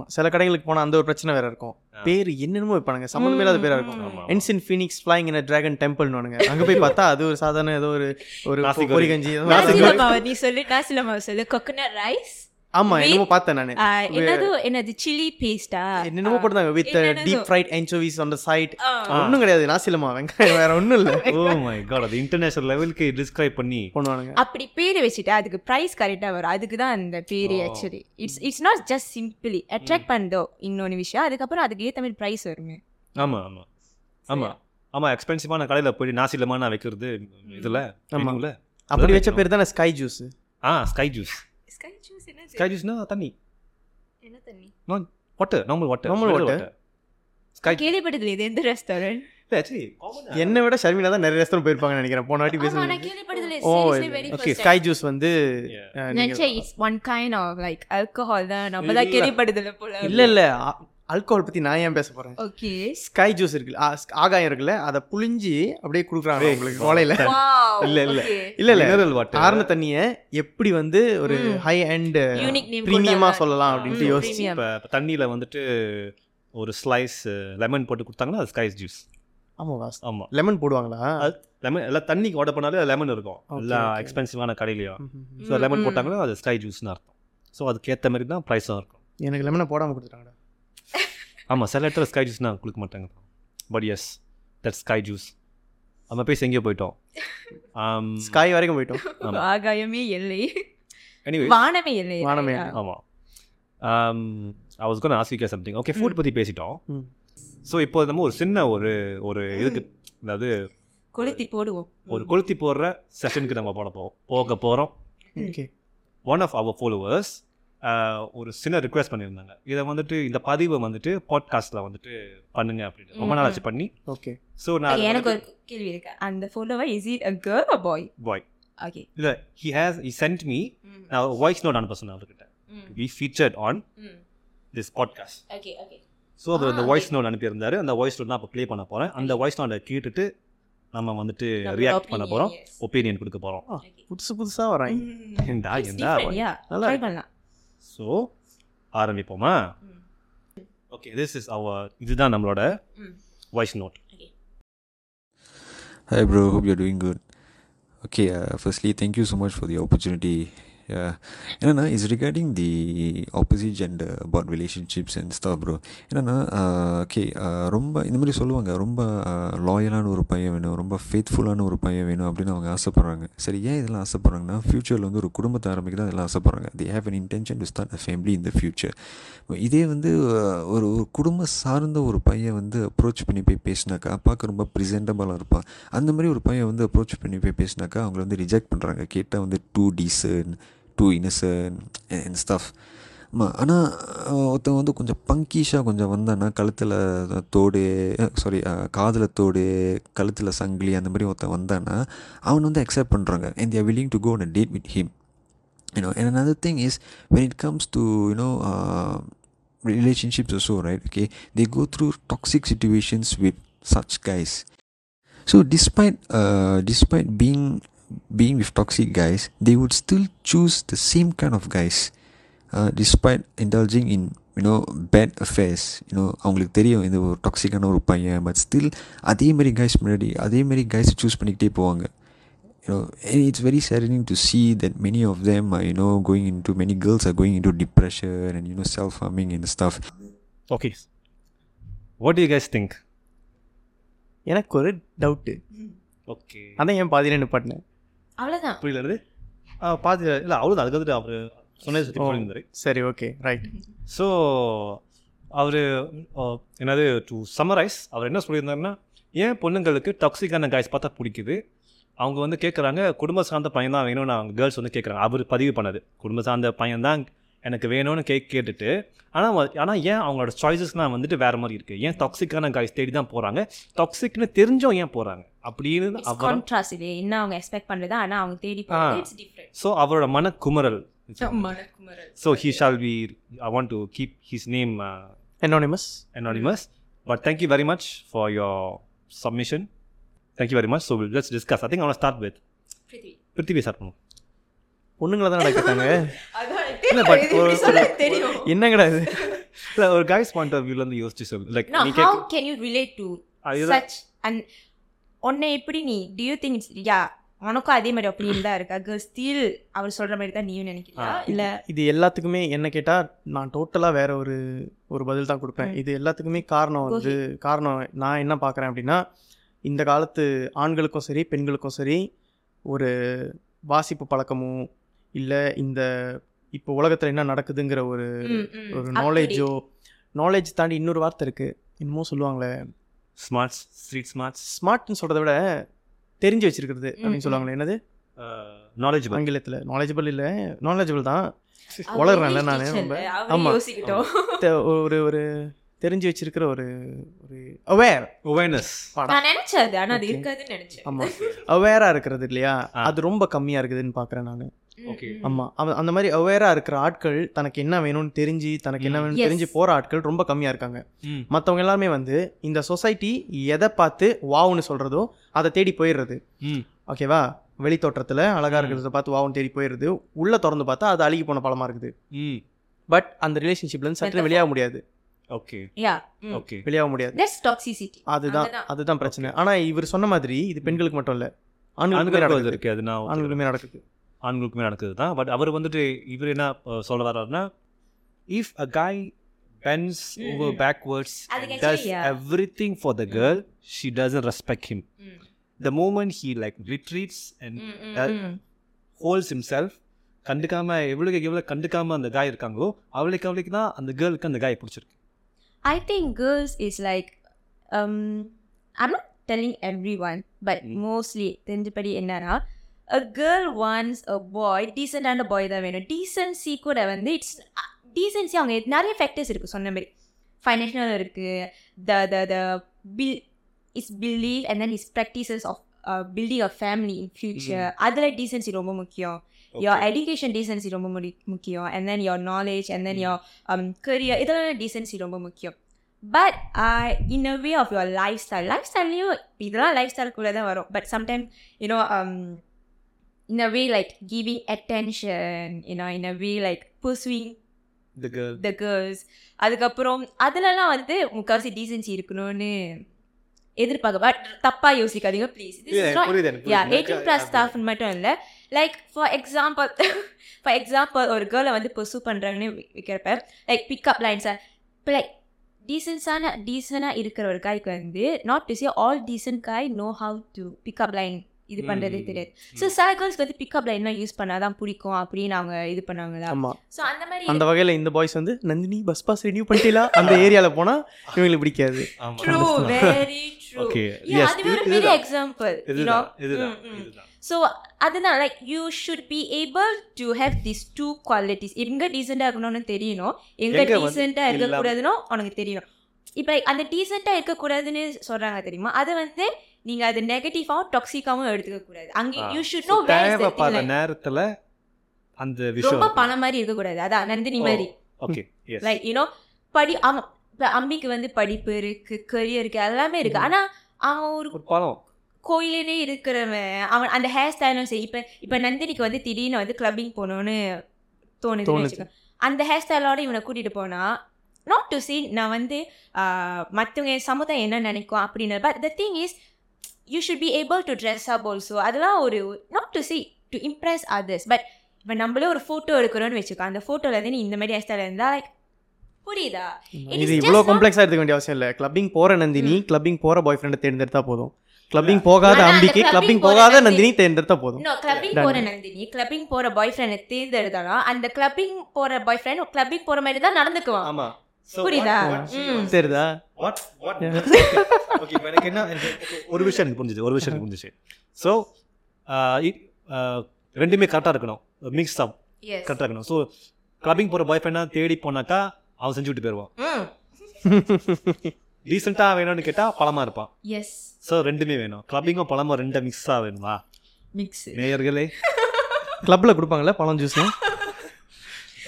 சில கடைகளுக்கு போனா அந்த ஒரு பிரச்சனை வேற இருக்கும். பேர் என்னென்னமோ வைப்பானுங்க. சம்மந்தமே இல்லாத பேரா இருக்கும். Ancient phoenix flying in dragon டெம்பிள்னுவானுங்க அங்க போய் பார்த்தா அது ஒரு சாதாரண ஏதோ ஒரு ஒரு பொரி. கஞ்சி சொல்லு நாசிலமாவு சொல்லு கோகனட் ரைஸ் ஆமா என்னமோ பார்த்தேன் நானு. என்னது என்னது சில்லி பேஸ்டா என்னென்னமோ போட்டாங்க with. Deep fried anchovies on the side. ஒண்ணும் கிடையாது நாசிலமா வெங்காயம் வேற ஒண்ணும் இல்ல. ஓ மை காட் அது இன்டர்நேஷனல் லெவலுக்கு டிஸ்கிரைப் பண்ணி. பண்ணுவானுங்க. அப்படி பேர் வச்சுட்டா அதுக்கு ப்ரைஸ் கரெக்டாக வரும். அதுக்கு தான் அந்த பேர் actually it's it's not just simply attract பண்ணதோ இன்னொன்று விஷயம். அதுக்கப்புறம் அதுக்கு ஏற்ற மாதிரி ப்ரைஸ் வருமே. ஆமாம் ஆமாம் ஆமாம் ஆமாம் எக்ஸ்பென்சிவான கடையில் போய் நாசிலமா நான் வைக்கிறது இதில் ஆமா. ஆமாம் அப்படி வச்ச பேர் தானே ஸ்கை ஜூஸ் ஆ ஸ்கை ஜூஸ் ஸ்கை ஜூஸ் என்ன ஸ்கை ஜூஸ்னா தண்ணி என்ன தண்ணி water normal water Normal water. Sky கேள்விப்பட்டதில்ல இது எந்த ரெஸ்டாரண்ட் ஆக்சுவலி என்னை விட ஷர்மினா தான் நிறைய ரெஸ்டாரண்ட் போயிருப்பாங்கன்னு நினைக்கிறேன். போன வாட்டி நான் கேள்விப்பட்டதில்ல oh okay first sky. Juice வந்து நினைச்சேன் it's one kind of like alcohol தான். நம்ம தான் இல்ல. கேள்விப்பட்டதில்ல போல. இல்ல இல்ல. ஆல்கோஹால் பத்தி நான் ஏன் பேச போறேன் ஓகே ஸ்கை ஜூஸ் இருக்குல்ல ஆகாயம் இருக்குல்ல அதை புழிஞ்சு அப்படியே குடுக்குறாங்க உங்களுக்கு கோலையில வாவ் இல்ல, இல்ல. இல்ல இல்ல. மினரல் வாட்டர் ஆறுன தண்ணிய எப்படி வந்து ஒரு. ஹை அண்ட் யூனிக் நேம் பிரீமியமா சொல்லலாம் அப்படின்ட்டு யோசிச்சு. இப்போ தண்ணியில் வந்துட்டு ஒரு ஸ்லைஸ் லெமன் போட்டு கொடுத்தாங்கன்னா அது ஸ்கைஸ் ஜூஸ் ஆமா வாஸ் ஆமாம் லெமன் போடுவாங்களா? லெமன் எல்லாம் தண்ணிக்கு ஆர்டர் பண்ணாலே லெமன் இருக்கும். Okay, எல்லாம். எக்ஸ்பென்சிவான கடையிலையும். So lemon. போட்டாங்கன்னா அது ஸ்கை ஜூஸ்னு அர்த்தம். ஸோ அதுக்கேற்ற மாதிரி தான் ப்ரைஸும் இருக்கும். எனக்கு லெமனை போடாம கொடுத்துட்டாங்கடா. ஆமாம் சில இடத்துல ஸ்கை ஜூஸ்னா கொடுக்க மாட்டாங்க. But yes that sky juice நம்ம பேசி எங்கேயோ போயிட்டோம். ஸ்கை வரைக்கும் போயிட்டோம். ஆகாயமே எல்லை. எனிவே வானமே எல்லை. வானமே. ஆமாம் I was gonna ask you something okay food பற்றி பேசிட்டோம். ஸோ இப்போ நம்ம ஒரு சின்ன ஒரு ஒரு இதுக்கு அதாவது கொளுத்தி போடுவோம். ஒரு கொளுத்தி போடுற செஷனுக்கு நம்ம போட போவோம் போக போகிறோம் okay one of our followers ஒரு சின்ன ரிக்வெஸ்ட் பண்ணியிருந்தாங்க. இதை வந்துட்டு இந்த பதிவை வந்துட்டு பாட்காஸ்ட்டில் வந்துட்டு பண்ணுங்க அப்படின்னு ரொம்ப நாள் ஆச்சு பண்ணி. ஓகே. ஸோ நான் எனக்கு ஒரு கேள்வி இருக்கு. அந்த follower is it a girl boy boy okay இல்லை he has he sent me. நான் வாய்ஸ் நோட் அனுப்ப சொன்னேன் அவர்கிட்ட. We featured on this podcast okay okay so அவர் அந்த வாய்ஸ் நோட் அனுப்பியிருந்தாரு. அந்த வாய்ஸ் நோட் அப்போ ப்ளே பண்ண போகிறேன் அந்த வாய்ஸ் நோட்டை கேட்டுட்டு நம்ம வந்துட்டு ரியாக்ட் பண்ண போகிறோம் ஒப்பீனியன் கொடுக்க போகிறோம் புதுசு புதுசா வராங்க நல்லா ஸோ ஆரம்பிப்போமா ஓகே திஸ் இஸ் அவர் இதுதான் நம்மளோட ம். Voice note Hi, bro. Hope you're doing good. Okay, uh, firstly, thank you so much for Yeah, என்னன்னா is regarding the opposite gender about relationships and stuff bro என்னென்னா okay ரொம்ப இந்த மாதிரி சொல்லுவாங்க. ரொம்ப uh, லாயலான ஒரு பையன் வேணும். ரொம்ப ஃபேத்ஃபுல்லான ஒரு பையன் வேணும் அப்படின்னு அவங்க ஆசைப்பட்றாங்க. சரி ஏன் இதெல்லாம் ஆசைப்பட்றாங்கன்னா ஃப்யூச்சரில் வந்து ஒரு குடும்பத்தை ஆரம்பிக்க தான் இதெல்லாம் ஆசைப்பட்றாங்க. They have an intention to start a family in the future இதே வந்து uh, ஒரு ஒரு குடும்ப சார்ந்த ஒரு பையன் வந்து அப்ரோச் பண்ணி போய் பேசினாக்கா பார்க்க ரொம்ப ப்ரிசென்டபுளாக இருப்பான். அந்த மாதிரி ஒரு பையன் வந்து அப்ரோச் பண்ணி போய் பேசினாக்கா அவங்கள வந்து ரிஜெக்ட் பண்ணுறாங்க கேட்டால் வந்து too decent too innocent and stuff ஆமாம் ஆனால் ஒருத்தன் வந்து கொஞ்சம் பங்கீஷாக கொஞ்சம் வந்தான்னா கழுத்தில் தோடு சாரி காதில் தோடு கழுத்தில் சங்கிலி அந்த மாதிரி ஒருத்தன் வந்தான்னா அவன் வந்து அக்செப்ட் பண்ணுறாங்க and they're willing to go and date with him you know and another thing is when it comes to you know relationships so right okay they go through toxic situations with such guys so despite despite being being with toxic guys they would still choose the same kind of guys uh, despite indulging in you know bad affairs you know அவங்களுக்கு தெரியும் இது ஒரு டாக்ஸிக்கான ஒரு பையன் but still அதே மாதிரி guys முன்னாடி அதே மாதிரி கைஸ் சூஸ் பண்ணிக்கிட்டே போவாங்க you know and it's very saddening to see that many of them are you know going into many girls are going into depression and you know self-harming and stuff okay what you guys think எனக்கு ஒரு doubt okay அதான் ஏன் பாதியில நிப்பாட்டினேன் அவ்வளவுதான். புரியல பாதி இல்லை அவ்வளோதான் அதுக்கு வந்துட்டு அவர் சொன்னது சுற்றி ஓ. புரிந்தாரு சரி ஓகே ரைட். ஸோ அவர் என்னது டு சம்மரைஸ் அவர் என்ன சொல்லியிருந்தாருன்னா ஏன் பொண்ணுங்களுக்கு டாக்ஸிக்கான காய்ஸ் பார்த்தா பிடிக்குது? அவங்க வந்து கேட்குறாங்க குடும்ப சார்ந்த பையன் தான் வேணும்னு அவங்க கேர்ள்ஸ் வந்து கேட்குறாங்க அவர் பதிவு பண்ணது குடும்ப சார்ந்த பையன் தான் எனக்கு வேணும்னு கே கேட்டுட்டு ஆனால் ஆனால் ஏன் அவங்களோட சாய்ஸஸ்லாம் வந்துட்டு வேறு மாதிரி இருக்குது ஏன் டாக்ஸிக்கான காய்ஸ் தேடி தான் போகிறாங்க டாக்ஸிக்னு தெரிஞ்சும் ஏன் போகிறாங்க அப்படின்னு அவர் கான்ட்ராஸ்ட் இது. என்ன அவங்க எக்ஸ்பெக்ட் பண்றது ஆனா அவங்க தேடி ஸோ அவரோட மனக்குமரல் மனக்குமரல் so he shall be I want to keep his name anonymous. anonymous. But thank you very much for your submission. Thank you very much. So we'll, let's discuss. I think I want to start with Prithvi. Start பண்ணுவோம். பொண்ணுங்களை தான் நடக்கிறாங்க இல்ல, தெரியும். என்னங்கடா இது? இல்லை ஒரு கைஸ் பாயிண்ட் ஆஃப் யோசிச்சு சொல்லு. லைக் நீ you relate to அதுதான். such and உன்னை எப்படி நீ think it's yeah உனக்கும் அதே மாதிரி ஒப்பீனியன் தான் இருக்கா? கேர்ள் ஸ்டில் அவர் சொல்ற மாதிரி தான் நீயும் நினைக்கிறியா. இல்ல? இது எல்லாத்துக்குமே என்ன கேட்டால் நான் டோட்டலாக வேற ஒரு ஒரு பதில் தான் கொடுப்பேன். இது எல்லாத்துக்குமே காரணம் வந்து காரணம் நான் என்ன பார்க்குறேன் அப்படின்னா இந்த காலத்து ஆண்களுக்கும் சரி பெண்களுக்கும் சரி ஒரு வாசிப்பு பழக்கமும் இல்லை இந்த இப்போ உலகத்தில் என்ன நடக்குதுங்கிற ஒரு. ஒரு நாலேஜோ நாலேஜ் தாண்டி இன்னொரு வார்த்தை இருக்குது என்னமோ சொல்லுவாங்களே. ஸ்மார்ட்ஸ் ஸ்ட்ரீட் ஸ்மார்ட்ஸ் ஸ்மார்ட்னு சொல்கிறத விட தெரிஞ்சு வச்சிருக்கிறது அப்படின்னு. சொல்லுவாங்களே என்னது? நாலேஜ் ஆங்கிலத்தில். நாலேஜபிள் இல்லை. நாலேஜபிள் தான். அவர் வளர்றேன்ல நானு ரொம்ப. அவரே ஆமா. தெ- ஒரு ஒரு தெரிஞ்சு வச்சிருக்கிற ஒரு ஒரு அவேர் அவேர்னஸ் நான் நினைச்சேன் ஆனா அது. இருக்காதுன்னு நினைச்சேன். ஆமாம் அவேராக இருக்கிறது இல்லையா. அது ரொம்ப கம்மியாக இருக்குதுன்னு பார்க்குறேன் நான். ம், Okay. ம். ஆமாம் அவன் அந்த மாதிரி அவேராக இருக்கிற ஆட்கள் தனக்கு என்ன வேணும்னு தெரிஞ்சு தனக்கு என்ன. வேணும்னு. தெரிஞ்சு போகிற ஆட்கள் ரொம்ப கம்மியாக இருக்காங்க. ம். மற்றவங்க எல்லாருமே வந்து இந்த சொசைட்டி எதை பார்த்து வாவுன்னு சொல்கிறதோ அதை தேடி போயிடுறது. ம். ஓகேவா வெளித்தோற்றத்தில் அழகாக இருக்கிறத பார்த்து வாவுன்னு தேடி போயிடுறது. உள்ளே திறந்து பார்த்தா அது அழுகி போன பழமாக இருக்குது. ம். பட் அந்த ரிலேஷன்ஷிப்லேருந்து சற்று Metaphor. வெளியாக முடியாது. ஓகே. ஓகே வெளியாக முடியாது. That's toxicity. அதுதான். அதுதான். பிரச்சனை. ஆனா இவர் சொன்ன மாதிரி இது பெண்களுக்கு மட்டும் இல்ல. ஆண்களுக்குமே நடக்குது. ஆண்களுக்குமே நடக்குது. ஆண்களுக்குமே நடக்குது தான் பட் அவர் வந்துட்டு இவர் என்ன சொல்ல வர்றாருன்னா if a guy bends over ம். backwards அதுக்கு and does actually, yeah. everything for the girl she doesn't respect him ம். the moment he like retreats and ம், ம், uh, ம். holds himself கண்டுக்காம எவ்வளோக்கு எவ்வளோ கண்டுக்காம அந்த காய் இருக்காங்களோ அவளுக்கு அவளுக்கு தான் அந்த கேர்ளுக்கு அந்த காய் பிடிச்சிருக்கு I think girls is like um I'm not telling everyone but mostly தெரிஞ்சபடி என்னன்னா a girl wants a boy டீசெண்டான பாய் தான் வேணும். டீசென்சி கூட வந்து இட்ஸ் டீசென்சி அவங்க நிறைய ஃபேக்டர்ஸ் இருக்குது சொன்ன மாதிரி ஃபைனான்ஷியல் இருக்குது the the the bill is believe and then is practices of building a family in future அதில் டீசென்சி ரொம்ப முக்கியம். Your education decency ரொம்ப முடி- முக்கியம். And then your knowledge and then your um, career இதெல்லாம் decency ரொம்ப முக்கியம். But in a way of your lifestyle lifestyleயும் இதெல்லாம் lifestyle கூட தான் வரும். But sometimes you know um, in a way like giving attention you know in a way like pursuing the girl. the girls. அதுக்கப்புறம் அதுலலாம் வந்து முக்கால்வாசி டீசென்சி இருக்கணும்னு எதிர்பார்க்க பட் தப்பாக யோசிக்காதீங்க please yeah eighteen plus stuff மட்டும் இல்லை. Like for example for example ஒரு கேர்ளை வந்து பர்சூ பண்ணுறாங்கன்னு வைக்கிறப்ப லைக் பிக்கப் லைன்ஸாக இப்போ லைக் டீசென்ஸான டீசெண்டாக இருக்கிற ஒரு காய்க்கு வந்து not to say all decent guy know how to pick up line இது பண்ணுறதே தெரியாது. ஸோ சில கேர்ள்ஸ்க்கு வந்து பிக்கப் லைன்லாம் யூஸ் பண்ணாதான் பிடிக்கும். அப்படின்னு அவங்க இது பண்ணாங்களா ஆமாம் ஸோ அந்த மாதிரி அந்த வகையில் இந்த பாய்ஸ் வந்து நந்தினி பஸ் பாஸ் ரினியூ பண்ணிட்டீங்களா அந்த ஏரியாவில் போனால் இவங்களுக்கு பிடிக்காது. ட்ரூ வெரி ட்ரூ ஒரு பெரிய. எக்ஸாம்பிள் இதுதான். இதுதான் இதுதான் ஸோ அதுதான் like you should be able to have this two qualities எங்கே டீசெண்டாக இருக்கணும்னு தெரியணும். எங்கே டீசெண்டாக இல்லாம- இருக்கக்கூடாதுன்னு உனக்கு தெரியணும். இப்போ அந்த டீசெண்டாக இருக்கக்கூடாதுன்னு சொல்கிறாங்க தெரியுமா? அது வந்து நீங்கள் அது நெகட்டிவாகவும் டாக்ஸிக்காகவும் எடுத்துக்க கூடாது அங்கே. யூ ஷுட் நோ தேவைப்படுற நேரத்துல அந்த விஷயம் ரொம்ப பணம் மாதிரி இருக்கக்கூடாது. அதான் நந்தினி மாதிரி. ஓகே லைக் யூனோ படி அவன் இப்போ அம்பிக்கு வந்து படிப்பு இருக்கு கரியர் இருக்கு எல்லாமே இருக்கு. ஆனால் அவன் ஒரு பழம். கோயிலே இருக்கிறவன். அவன் அந்த ஹேர் ஸ்டைலும் சரி இப்போ இப்போ நந்தினிக்கு வந்து திடீர்னு வந்து கிளப்பிங் தோணுதுன்னு தோணுது. அந்த ஹேர் ஸ்டைலோட இவனை கூட்டிகிட்டு போனா நாட் டு see நான் வந்து மற்றவங்க சமுதாயம் என்ன நினைக்கும் அப்படின்னு but the thing is you should be able to dress up also அதெல்லாம் ஒரு not to see to impress others but இப்போ நம்மளே ஒரு ஃபோட்டோ எடுக்கிறோன்னு வச்சுக்கோ அந்த ஃபோட்டோவில் வந்து நீ இந்த மாதிரி ஹேர் இருந்தால் like புரியுதா? It is இது இவ்வளோ காம்ப்ளெக்ஸாக எடுத்துக்க வேண்டிய அவசியம் இல்லை. கிளப்பிங் போகிற நந்தினி கிளப்பிங் போகிற பாய் ஃப்ரெண்டை தேர்ந்தெடுத்தா போதும். கிளப்பிங் போகாத அம்பிக்கு clubbing கிளப்பிங் போகாத நந்தினி- தேர்ந்தெடுத்தா போதும். கிளப்பிங். போற நந்தினி கிளப்பிங் போற பாய் ஃப்ரெண்டை தேர்ந்தெடுத்தாலும் அந்த கிளப்பிங் போற பாய் ஃப்ரெண்ட் கிளப்பிங் போற மாதிரி தான் நடந்துக்குவான். ஆமா. புரியுதா? what- இப்போ எனக்கு என்ன ஒரு விஷயம் எனக்கு புரிஞ்சுது ஒரு விஷயம் எனக்கு புரிஞ்சுச்சு ஸோ ரெண்டுமே கரெக்டாக இருக்கணும். மிக்ஸ் அப் எஸ் கரெக்டாக இருக்கணும். ஸோ கிளப்பிங் போகிற பாய் ஃப்ரெண்டாக தேடி போனாக்கா அவன் செஞ்சு விட்டு போயிடுவான் டீசெண்டாக வேணும்னு கேட்டால் பழமாக இருப்பான். எஸ் ஸோ ரெண்டுமே வேணும். கிளப்பிங்கும் பழமும் ரெண்டும் மிக்ஸாக வேணுமா? மிக்ஸ் நேயர்களே. கிளப்பில் கொடுப்பாங்களே பழம் ஜூஸ்லாம்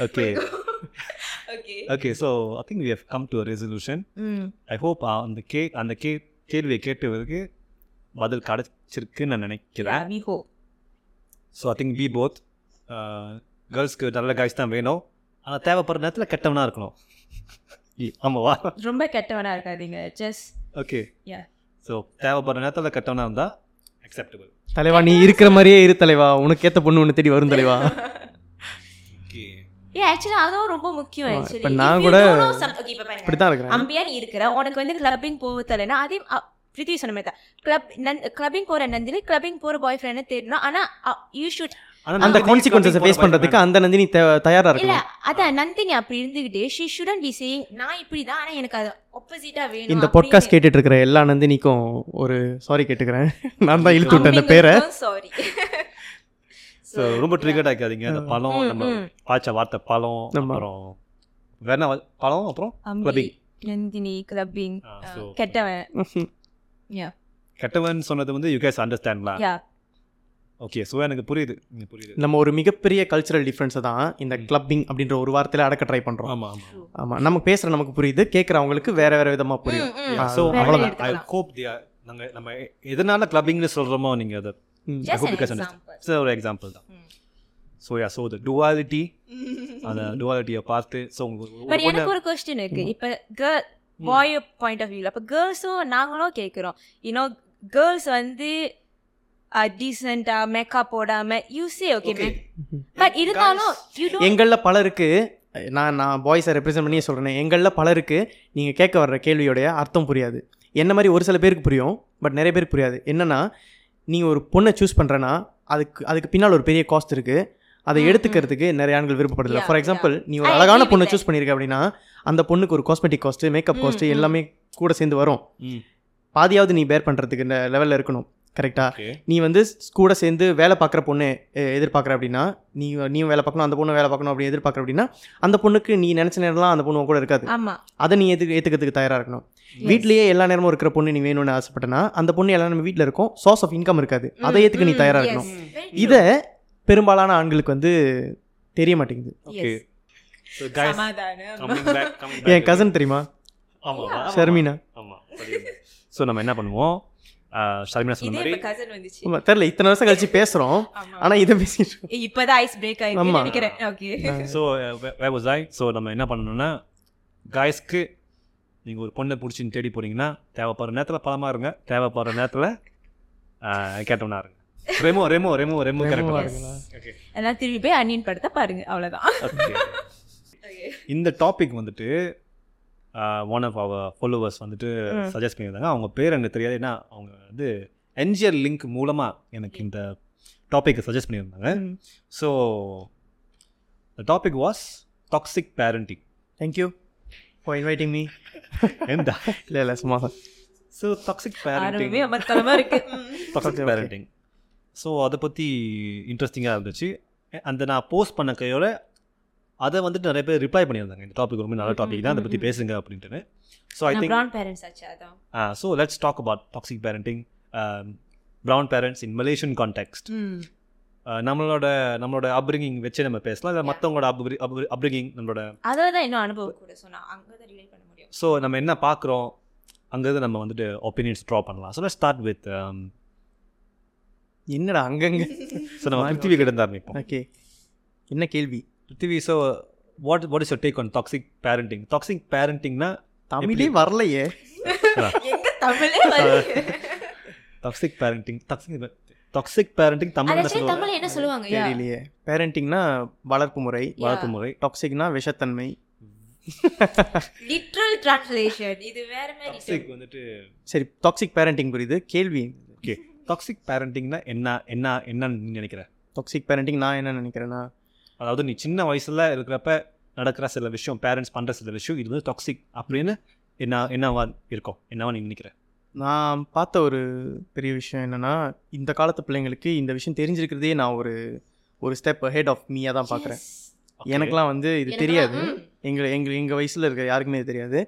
okay okay okay so I think we have come to a resolution hmm I hope அந்த கே அந்த கே கேள்வியை கேட்டவருக்கு பதில் கிடைச்சிருக்குன்னு நான் நினைக்கிறேன். Hope so I think be both கேர்ள்ஸ்க்கு நல்ல காய்ஸ் தான் வேணும். ஆனால் தேவைப்படுற நேரத்தில் கெட்டவனாக இருக்கணும். இ, ஆமாவா? ரொம்ப கெட்டவனா இருக்காதீங்க ஜஸ்ட் ஓகே யா ஸோ தேவைப்படுற நேரத்தில் கெட்டவனாக இருந்தால் அக்செப்டபிள் தலைவா நீ இருக்கிற மாதிரியே இரு தலைவா. உனக்கு ஏற்ற பொண்ணு ஒன்று தேடி வரும் தலைவா. ஏ ஆக்சுவலி அதுவும் ரொம்ப முக்கியம் ஆக்சுவலி நான் கூட இப்படி தான் இருக்கிறேன். அம்பியா நீ இருக்கிற உனக்கு வந்து கிளப்பிங் போக தெரியலனா அதே பிரித்திவி சொன்ன மாதிரி தான் கிளப் நன் கிளப்பிங் போகிற நந்தினி கிளப்பிங் போகிற பாய் ஃப்ரெண்டை தேடணும் ஆனால் யூ ஷுட் அந்த கான்சிக்வன்சஸை ஃபேஸ் பண்ணுறதுக்கு அந்த நந்தினி தயாரா இல்ல இருக்கணும். அதான் நந்தினி அப்படி இருந்துகிட்டு ஷி ஷுடன் பி சேயிங் நான் இப்படி தான் ஆனா எனக்கு அது ஆப்போசிட்டா வேணும் இந்த பாட்காஸ்ட் கேட்டுட்டு இருக்கிற எல்லா நந்தினிக்கும் ஒரு சாரி கேட்டுக்கிறேன். நான் தான் இழுத்து விட்டேன் பேரை. சாரி ஸோ ரொம்ப ட்ரிகர்ட் ஆக்காதீங்க அந்த பழம் ம், நம்ம ம். பாய்ச்ச வார்த்தை பழம். அப்புறம் வேற என்ன வா- பழம் அப்புறம் அம்பி நந்தினி கிளப்பிங் கெட்டவன். கெட்டவன் சொன்னது வந்து யூ கேஸ் அண்டர்ஸ்டாண்ட்லாம் ஓகே ஸோ எனக்கு புரியுது. புரியுது. நம்ம ஒரு மிகப்பெரிய கல்ச்சுரல் டிஃப்ரென்ஸை தான் இந்த கிளப்பிங் அப்படின்ற ஒரு வார்த்தையில அடக்க ட்ரை பண்றோம். ஆமாம் ஆமாம் ஆமா நமக்கு பேசுற நமக்கு புரியுது கேட்குறவங்களுக்கு வேற வேற விதமா புரியும். ஸோ அவ்வளோதான் ஐ எடுத்துக்கலாம். ஹோப் தி நாங்கள் நம்ம எதனால கிளப்பிங்னு சொல்கிறோமோ நீங்கள் அதை hope you guys understand. So, ஒரு எக்ஸாம்பிள் தான் so yeah so the duality அந்த டுவாலிட்டியை பார்த்து ஸோ எனக்கு ஒரு கொஸ்டின் இருக்கு. இப்ப கேர்ள் பாய் பாயிண்ட் ஆஃப் வியூல அப்ப கேர்ள்ஸும் நாங்களும் கேட்குறோம் யூனோ கேர்ள்ஸ் வந்து டீசெண்டா மேக்கப் போடாம யூ சே ஓகே பட் இருந்தாலும் யூ எங்கள்ல பலருக்கு நான் நான் பாய்ஸை ரெப்ரசென்ட் பண்ணியே சொல்கிறேன் எங்களில் பலருக்கு நீங்கள் கேட்க வர்ற கேள்வியோடைய அர்த்தம் புரியாது. என்ன மாதிரி ஒரு சில பேருக்கு புரியும் பட் நிறைய பேருக்கு புரியாது. என்னன்னா நீ ஒரு பொண்ணை சூஸ் பண்ணுறனா அதுக்கு அதுக்கு பின்னால் ஒரு பெரிய காஸ்ட் இருக்குது அதை எடுத்துக்கிறதுக்கு நிறைய ஆண்கள் விருப்பப்படுதில்ல ஃபார் எக்ஸாம்பிள் நீ ஒரு அழகான பொண்ணை சூஸ் பண்ணியிருக்க அப்படின்னா அந்த பொண்ணுக்கு ஒரு காஸ்மெட்டிக் காஸ்ட்டு மேக்கப் காஸ்ட்டு. எல்லாமே கூட சேர்ந்து வரும். ம். பாதியாவது நீ பேர் பண்ணுறதுக்கு இந்த லெவலில் இருக்கணும். கரெக்டா ஓகே நீ வந்து கூட சேர்ந்து வேலை பார்க்குற பொண்ணு எ- எதிர்பார்க்குற அப்படின்னா நீ நீயும் வேலை பார்க்கணும் அந்த பொண்ணு வேலை பார்க்கணும் அப்படி எதிர்பார்க்குற அப்படின்னா அந்த பொண்ணுக்கு நீ நினச்ச நேரம்லாம் அந்த பொண்ணு கூட இருக்காது. ஆமா. அதை நீ எது ஏற்றுக்கிறதுக்கு தயாராக இருக்கணும். வீட்லயே எல்லா நேரமும் இருக்கிற பொண்ணு நீ வேணும்னு ஆசைப்பட்டனா அந்த பொண்ணு எல்லா நம்ம வீட்டில் இருக்கும். சோர்ஸ் ஆஃப் இன்கம் இருக்காது. அதை ஏற்றுக்க நீ தயாராக இருக்கணும். இதை பெரும்பாலான ஆண்களுக்கு வந்து தெரிய மாட்டேங்குது. ஓகே ஸோ கைஸ் சமாதானம். கமிங் பேக் கமிங் என் கசன் தெரியுமா? ஆமாம் ஷர்மினா. ஆமாம் ஸோ நம்ம என்ன பண்ணுவோம்? ஷர்மினா சொன்ன மாதிரி ஆமா தெரில இத்தனை வருஷம் கழிச்சு பேசுகிறோம் ஆமா. ஆனால் இதை பேசிட்டு. இப்பதான் ஐஸ் பிரேக் ஆயிருக்கு ஆமா. நினைக்கிறேன். Okay so way was I நம்ம என்ன பண்ணணும்னா காய்ஸ்க்கு நீங்கள் ஒரு பொண்ணை பிடிச்சின்னு தேடி போறீங்கன்னா தேவைப்படுற நேரத்தில் பழமா இருங்க தேவைப்படுற நேரத்தில் கேட்டோம்னா இருங்க. ரெமோ ரெமோ ரெமோ ரெமோ எல்லாம் திரும்பி போய் அன்னியன் படத்தை பாருங்க அவ்வளவுதான். ஓகே இந்த டாபிக் வந்துட்டு ஒன் ஆஃப் அவர் ஃபாலோவர்ஸ் வந்துட்டு சஜஸ்ட் பண்ணியிருந்தாங்க. அவங்க பேர் எனக்கு தெரியாது. ஏன்னா அவங்க வந்து என்ஜிஆர் லிங்க் மூலமாக எனக்கு இந்த டாப்பிக்கை சஜஸ்ட் பண்ணியிருந்தாங்க. So the topic was toxic parenting thank you for inviting me எந்த இல்லை இல்லை சும்மா so toxic parenting. Parenting so அதை பற்றி இன்ட்ரெஸ்டிங்காக இருந்துச்சு. அந்த நான் போஸ்ட் பண்ண கையோட அதை வந்துட்டு நிறைய பேர் ரிப்ளை பண்ணியிருந்தாங்க. இந்த டாபிக் ரொம்ப நல்ல டாபிக் தான் அதை பற்றி பேசுங்க அப்படின்ட்டு so I think brown parents ஆச்சு அதான் so let's talk about toxic parenting brown parents in Malaysian context. நம்மளோட நம்மளோட அப்ரிங்கிங் வச்சு நம்ம பேசலாம். இல்லை மற்றவங்களோட அப்ரிங்கிங் நம்மளோட அதான் தான் இன்னும் அனுபவம் கூட. சொன்னா அங்கதான் ரிலேட் பண்ண முடியும். ஸோ நம்ம என்ன பார்க்குறோம்? அங்கேருந்து நம்ம வந்துட்டு ஒப்பீனியன்ஸ் ட்ரா பண்ணலாம். ஸோ ஸ்டார்ட் வித் என்னடா அங்கங்க? ஸோ நம்ம பிருத்திவி கிட்ட ஆரம்பிப்போம். ஓகே என்ன கேள்வி? Prithvi so what what is your take on toxic parenting toxic பேரண்டிங்னா தமிழே வரலையே. Toxic parenting toxic toxic parenting Tamil என்ன சொல்லுவாங்க. என்ன தெரியலையே. பேரண்டிங்னா வளர்ப்பு முறை வளர்ப்பு முறை. டாக்ஸிக்னா விஷத்தன்மை. லிட்ரல் டிரான்ஸ்லேஷன் இது வேற மாதிரி டாக்ஸிக் வந்துட்டு சரி டாக்ஸிக் பேரண்டிங் புரியுது. கேள்வி. ஓகே டாக்ஸிக் பேரண்டிங்னா என்ன என்ன என்னன்னு நீ நினைக்கிற? டாக்ஸிக் பேரண்டிங் நான் என்ன நினைக்கிறேன்னா அதாவது நீ சின்ன வயசுல இருக்கிறப்ப நடக்கிற சில விஷயம் பேரண்ட்ஸ் பண்ற சில விஷயம் இது வந்து டாக்ஸிக் அப்படின்னு என்ன என்னவா இருக்கும் என்னவா நீ நினைக்கிற? நான் பார்த்த ஒரு பெரிய விஷயம் என்னன்னா இந்த காலத்து பிள்ளைங்களுக்கு இந்த விஷயம் தெரிஞ்சிருக்கிறதே நான் ஒரு ஒரு ஸ்டெப் ஹெட் ஆஃப் மீயாக தான் பார்க்குறேன். எனக்கெல்லாம் வந்து இது தெரியாது. எங்கள் எங்கள் எங்கள் வயசில் இருக்க யாருக்குமே இது தெரியாது.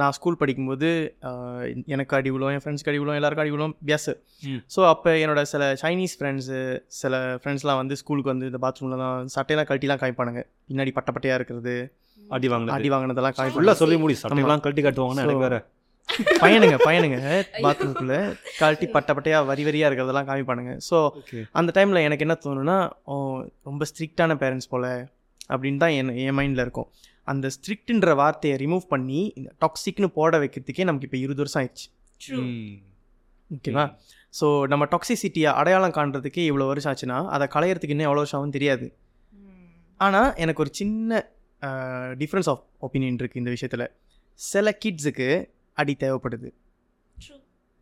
நான் ஸ்கூல் படிக்கும்போது எனக்கு அடி விழும் என் ஃப்ரெண்ட்ஸ்க்கு அடி விழும் எல்லாருக்கும் அடி விழும் பியாஸ். ஸோ அப்போ என்னோட சில சைனீஸ் ஃப்ரெண்ட்ஸு சில ஃப்ரெண்ட்ஸ்லாம் வந்து ஸ்கூலுக்கு வந்து இந்த பாத்ரூமில் தான் சட்டையெல்லாம் கழட்டிலாம் காமிப்பானுங்க. பின்னாடி பட்ட பட்டையாக இருக்கிறது அடி வாங்கினது. அடி வாங்கினதெல்லாம் காமிப்பாங்க சொல்லி முடி சட்டையெல்லாம் கழட்டி காட்டுவாங்கன்னா எனக்கு வேற பையனுங்க பையனுங்க. பாத்ரூம்குள்ளே கழட்டி பட்ட பட்டையாக வரி வரியாக இருக்கிறதெல்லாம் காமிப்பானுங்க ஸோ அந்த டைமில் எனக்கு என்ன தோணுன்னா ஓ ரொம்ப ஸ்ட்ரிக்டான பேரண்ட்ஸ் போல் அப்படின்னு தான் என் என் மைண்டில் இருக்கும். அந்த ஸ்ட்ரிக்ட்ன்ற வார்த்தையை ரிமூவ் பண்ணி இந்த டாக்ஸிக்னு போட வைக்கிறதுக்கே நமக்கு இப்போ இருபது வருஷம் ஆயிடுச்சு. ஓகேவா ஸோ நம்ம டாக்ஸிசிட்டியை அடையாளம் காண்றதுக்கே இவ்வளோ வருஷம் ஆச்சுன்னா அதை களையிறதுக்கு இன்னும் எவ்வளோ வருஷம் ஆகும் தெரியாது. ஆனால் எனக்கு ஒரு சின்ன டிஃப்ரென்ஸ் ஆஃப் ஒப்பீனியன் இருக்குது இந்த விஷயத்தில். சில கிட்ஸுக்கு அடி தேவைப்படுது.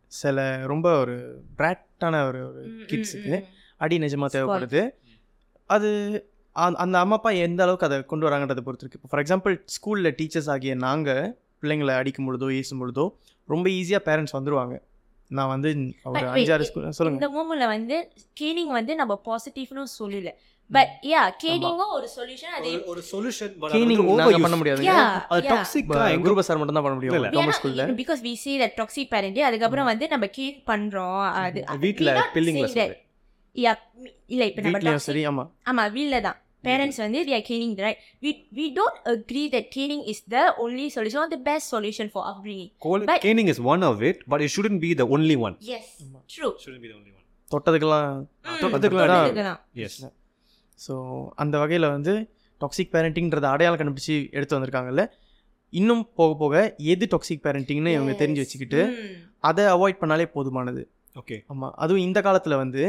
சில ரொம்ப ஒரு பிராட்டான ஒரு ஒரு கிட்ஸுக்கு அடி நிஜமாக தேவைப்படுது. அது அந்த- அம்மா அப்பா எந்த அளவுக்கு அதை கொண்டு வராங்கன்றதை பொறுத்து இருக்கு இப்போ ஃபார் எக்ஸாம்பிள் ஸ்கூலில் டீச்சர்ஸ் ஆகிய நாங்கள் பிள்ளைங்களை அடிக்கும் பொழுதோ ஏசும் பொழுதோ ரொம்ப ஈஸியாக பேரண்ட்ஸ் வந்துருவாங்க. நான் வந்து ஒரு அஞ்சாறு ஸ்கூல் சொல்லுங்க. இந்த மூமெண்ட்ல வந்து கேனிங் வந்து நம்ம பாசிட்டிவ்னு சொல்லல. பட் யா கேனிங்கும் ஒரு சொல்யூஷன் அது ஒரு சொல்யூஷன் கிளீனிங் நாங்கள் பண்ண முடியாது. யா அது டாக்ஸிக் குரூப் சார் மட்டும் தான் பண்ண முடியும். கவர்மெண்ட் ஸ்கூலில் because we see that toxic parenting அதுக்கப்புறம் வந்து நம்ம கேன் பண்றோம். அது வீட்ல பில்லிங்ல. Yeah, இல்ல இப்ப நம்ம சரி ஆமாம் ஆமா வீல்ல தான். பேரண்ட்ஸ் வந்து they are caning right? We we don't agree that caning is the only solution or the best solution for upbringing. But- caning is one of it but it shouldn't be the only one yes true. Shouldn't be the only one தொட்டதுக்கெல்லாம் தொட்டதுக்கெல்லாம். Yes so அந்த வகையில் வந்து toxic பேரண்டிங்கிறத அடையாளம் கண்டுபிடிச்சி எடுத்து வந்திருக்காங்கல்ல. இன்னும் போக போக எது டாக்ஸிக் பேரண்டிங்னு இவங்க தெரிஞ்சு. வச்சுக்கிட்டு. அதை அவாய்ட் பண்ணாலே போதுமானது. ஓகே ஆமாம் அதுவும் இந்த காலத்தில் வந்து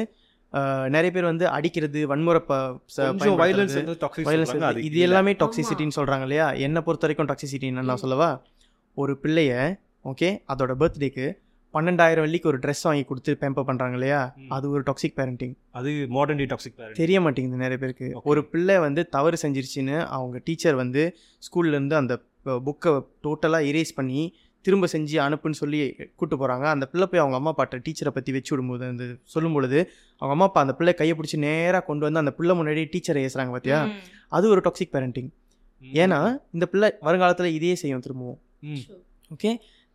நிறைய பேர் வந்து அடிக்கிறது வன்முறை அது இருக்கு. இது எல்லாமே டாக்ஸிசிட்டின்னு சொல்கிறாங்க இல்லையா? என்னை பொறுத்த வரைக்கும் டாக்ஸிசிட்டி நான் சொல்லவா? ஒரு பிள்ளைய ஓகே அதோட பர்த்டேக்கு பன்னெண்டாயிரம் வெள்ளிக்கு ஒரு ட்ரெஸ் வாங்கி கொடுத்து பேம்பர் பண்ணுறாங்க இல்லையா. அது ஒரு டாக்ஸிக் பேரண்டிங் அது மாடர்ன் டே டாக்ஸிக் தெரிய மாட்டேங்குது நிறைய பேருக்கு. ஒரு பிள்ளை வந்து தவறு செஞ்சிருச்சுன்னு அவங்க டீச்சர் வந்து ஸ்கூல்லேருந்து அந்த புக்கை டோட்டலாக erase பண்ணி திரும்ப செஞ்சு அனுப்புன்னு சொல்லி கூட்டு போகிறாங்க அந்த பிள்ளை போய் அவங்க அம்மா அப்பாட்ட டீச்சரை பற்றி வச்சு விடும்போது அந்த சொல்லும் பொழுது அவங்க அம்மா அப்பா அந்த பிள்ளை கையை பிடிச்சி நேராக கொண்டு வந்து அந்த பிள்ளை முன்னாடி டீச்சரை ஏசுறாங்க பார்த்தியா. அது ஒரு டாக்ஸிக் பேரண்டிங் ஏன்னா இந்த பிள்ளை வருங்காலத்தில் இதே செய்யும் திரும்பவும். ம். ஓகே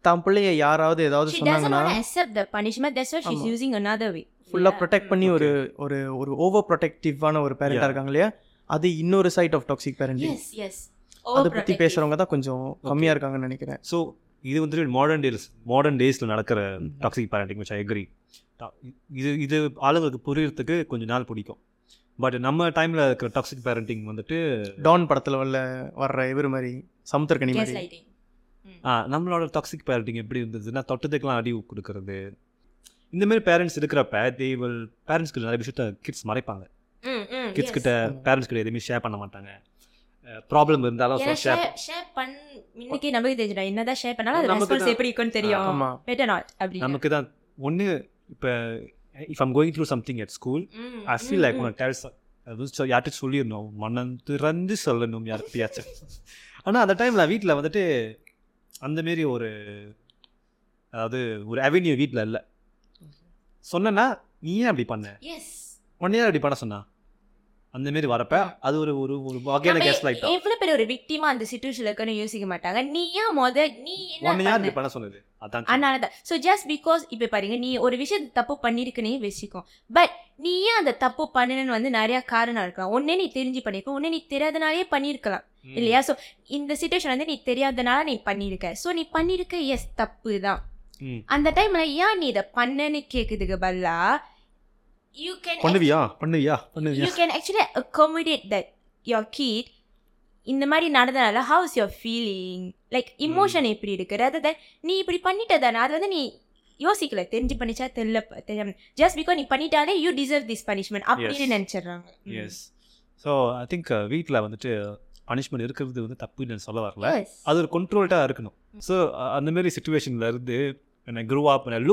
தான் பிள்ளைய யாராவது ஏதாவது சொன்னாங்கன்னா accept the punishment. That's why she's ஆமா. using another way. ஃபுல்லாக. ப்ரொடெக்ட் பண்ணி ஒரு ஒரு ஒரு ஓவர் ப்ரொடெக்டிவான ஒரு பேரண்டாக. இருக்காங்க இல்லையா அது இன்னொரு side of toxic parenting Yes, yes. அதை பற்றி. பேசுகிறவங்க தான் கொஞ்சம் கம்மியாக இருக்காங்கன்னு நினைக்கிறேன் ஸோ இது வந்துட்டு மாடர்ன் டேஸ் மாடர்ன் டேஸில் நடக்கிற toxic parenting which I agree இது இது ஆளுங்களுக்கு புரியறதுக்கு கொஞ்ச நாள் பிடிக்கும் பட் நம்ம டைமில் இருக்கிற டாக்ஸிக் பேரண்டிங் வந்துட்டு டான் படத்தில் வல்ல வர்ற இவர் மாதிரி சமுத்திரக்கனி மாதிரி நம்மளோட டாக்ஸிக் பேரண்டிங் எப்படி இருந்ததுன்னா தொட்டதுக்கெல்லாம் அடி கொடுக்கறது இந்த மாதிரி பேரண்ட்ஸ் இருக்கிறப்ப தே வில் பேரண்ட்ஸ்க்கு நிறைய விஷயத்த கிட்ஸ் மறைப்பாங்க கிட்ஸ். கிட்ட பேரண்ட்ஸ் கிட்ட எதுவுமே ஷேர் பண்ண மாட்டாங்க ப்ராப்ளம் இருந்தாலும் ஷேர் share- share பண்ண முன்னுக்கே நமக்கு தெரிஞ்சிடும். என்னதான் share பண்ணாலும் அது தான். எப்படி இருக்கும்னு தெரியும். ஆமா. Better not. அப்படி. நமக்கு தான் ஒன்று இப்போ if I'm going through something at school I feel like உனக்கு டேல்ஸ் அது யார்கிட்ட சொல்லிடணும் மனம் திறந்து சொல்லணும் யார்கிட்டயாச்சும் ஆனால் அந்த டைமில் வீட்டில் வந்துட்டு அந்த மாரி ஒரு அதாவது ஒரு அவென்யூ வீட்டில் இல்லை. சொன்னேன்னா நீ ஏன் அப்படி பண்ண. உடனே அப்படி பண்ண சொன்னா. அந்த மாரி வரப்ப அது ஒரு ஒரு ஒரு வகையான கேஸ் லைட் எவ்வளவு பேர் ஒரு விக்டிமா அந்த சிச்சுவேஷன்ல இருக்குன்னு யோசிக்க மாட்டாங்க. நீ ஏன் முத நீ என்ன யார் பண்ண? இப்படி பண்ண? சொன்னது? அதான் அதனாலதான் ஸோ ஜஸ்ட் பிகாஸ் இப்போ பாருங்க நீ ஒரு விஷயத்தை தப்பு பண்ணிருக்குன்னே வச்சுக்கோ. பட் நீ ஏன் அந்த தப்பு பண்ணணும்னு வந்து நிறைய காரணம் இருக்கலாம். ஒன்னே நீ தெரிஞ்சு பண்ணிருக்க ஒன்னே நீ தெரியாதனாலே பண்ணியிருக்கலாம் ம். இல்லையா? ஸோ இந்த சுச்சுவேஷன் வந்து நீ தெரியாதனால நீ பண்ணியிருக்க ஸோ நீ பண்ணியிருக்க எஸ் தப்பு தான். அந்த டைம்ல ஏன் நீ இதை பண்ணன்னு கேட்குதுக்கு பதிலா யூ கேன் பண்ணுவியா? பண்ணுவியா? பண்ணுவியா? You can actually accommodate that your kid இந்த மாதிரி நடந்தனால how's your feeling like emotion எப்படி இருக்கு? Rather than நீ இப்படி பண்ணிட்ட தானே? அது வந்து நீ யோசிக்கல தெரிஞ்சு பண்ணிச்சா தெரியல தெரியாம. ஜஸ்ட் பிகாஸ் நீ பண்ணிட்டாலே யூ டிசர்வ் திஸ் பனிஷ்மெண்ட் அப்படின்னு Yes. நினைச்சிடுறாங்க. எஸ் ஸோ ஐ திங்க் வீட்டில் வந்துட்டு பனிஷ்மெண்ட் இருக்கிறது வந்து தப்புன்னு சொல்ல வரல. அது ஒரு கண்ட்ரோல்டாக இருக்கணும். ஸோ அந்த மாதிரி சுச்சுவேஷனில் இருந்து when I grew up when I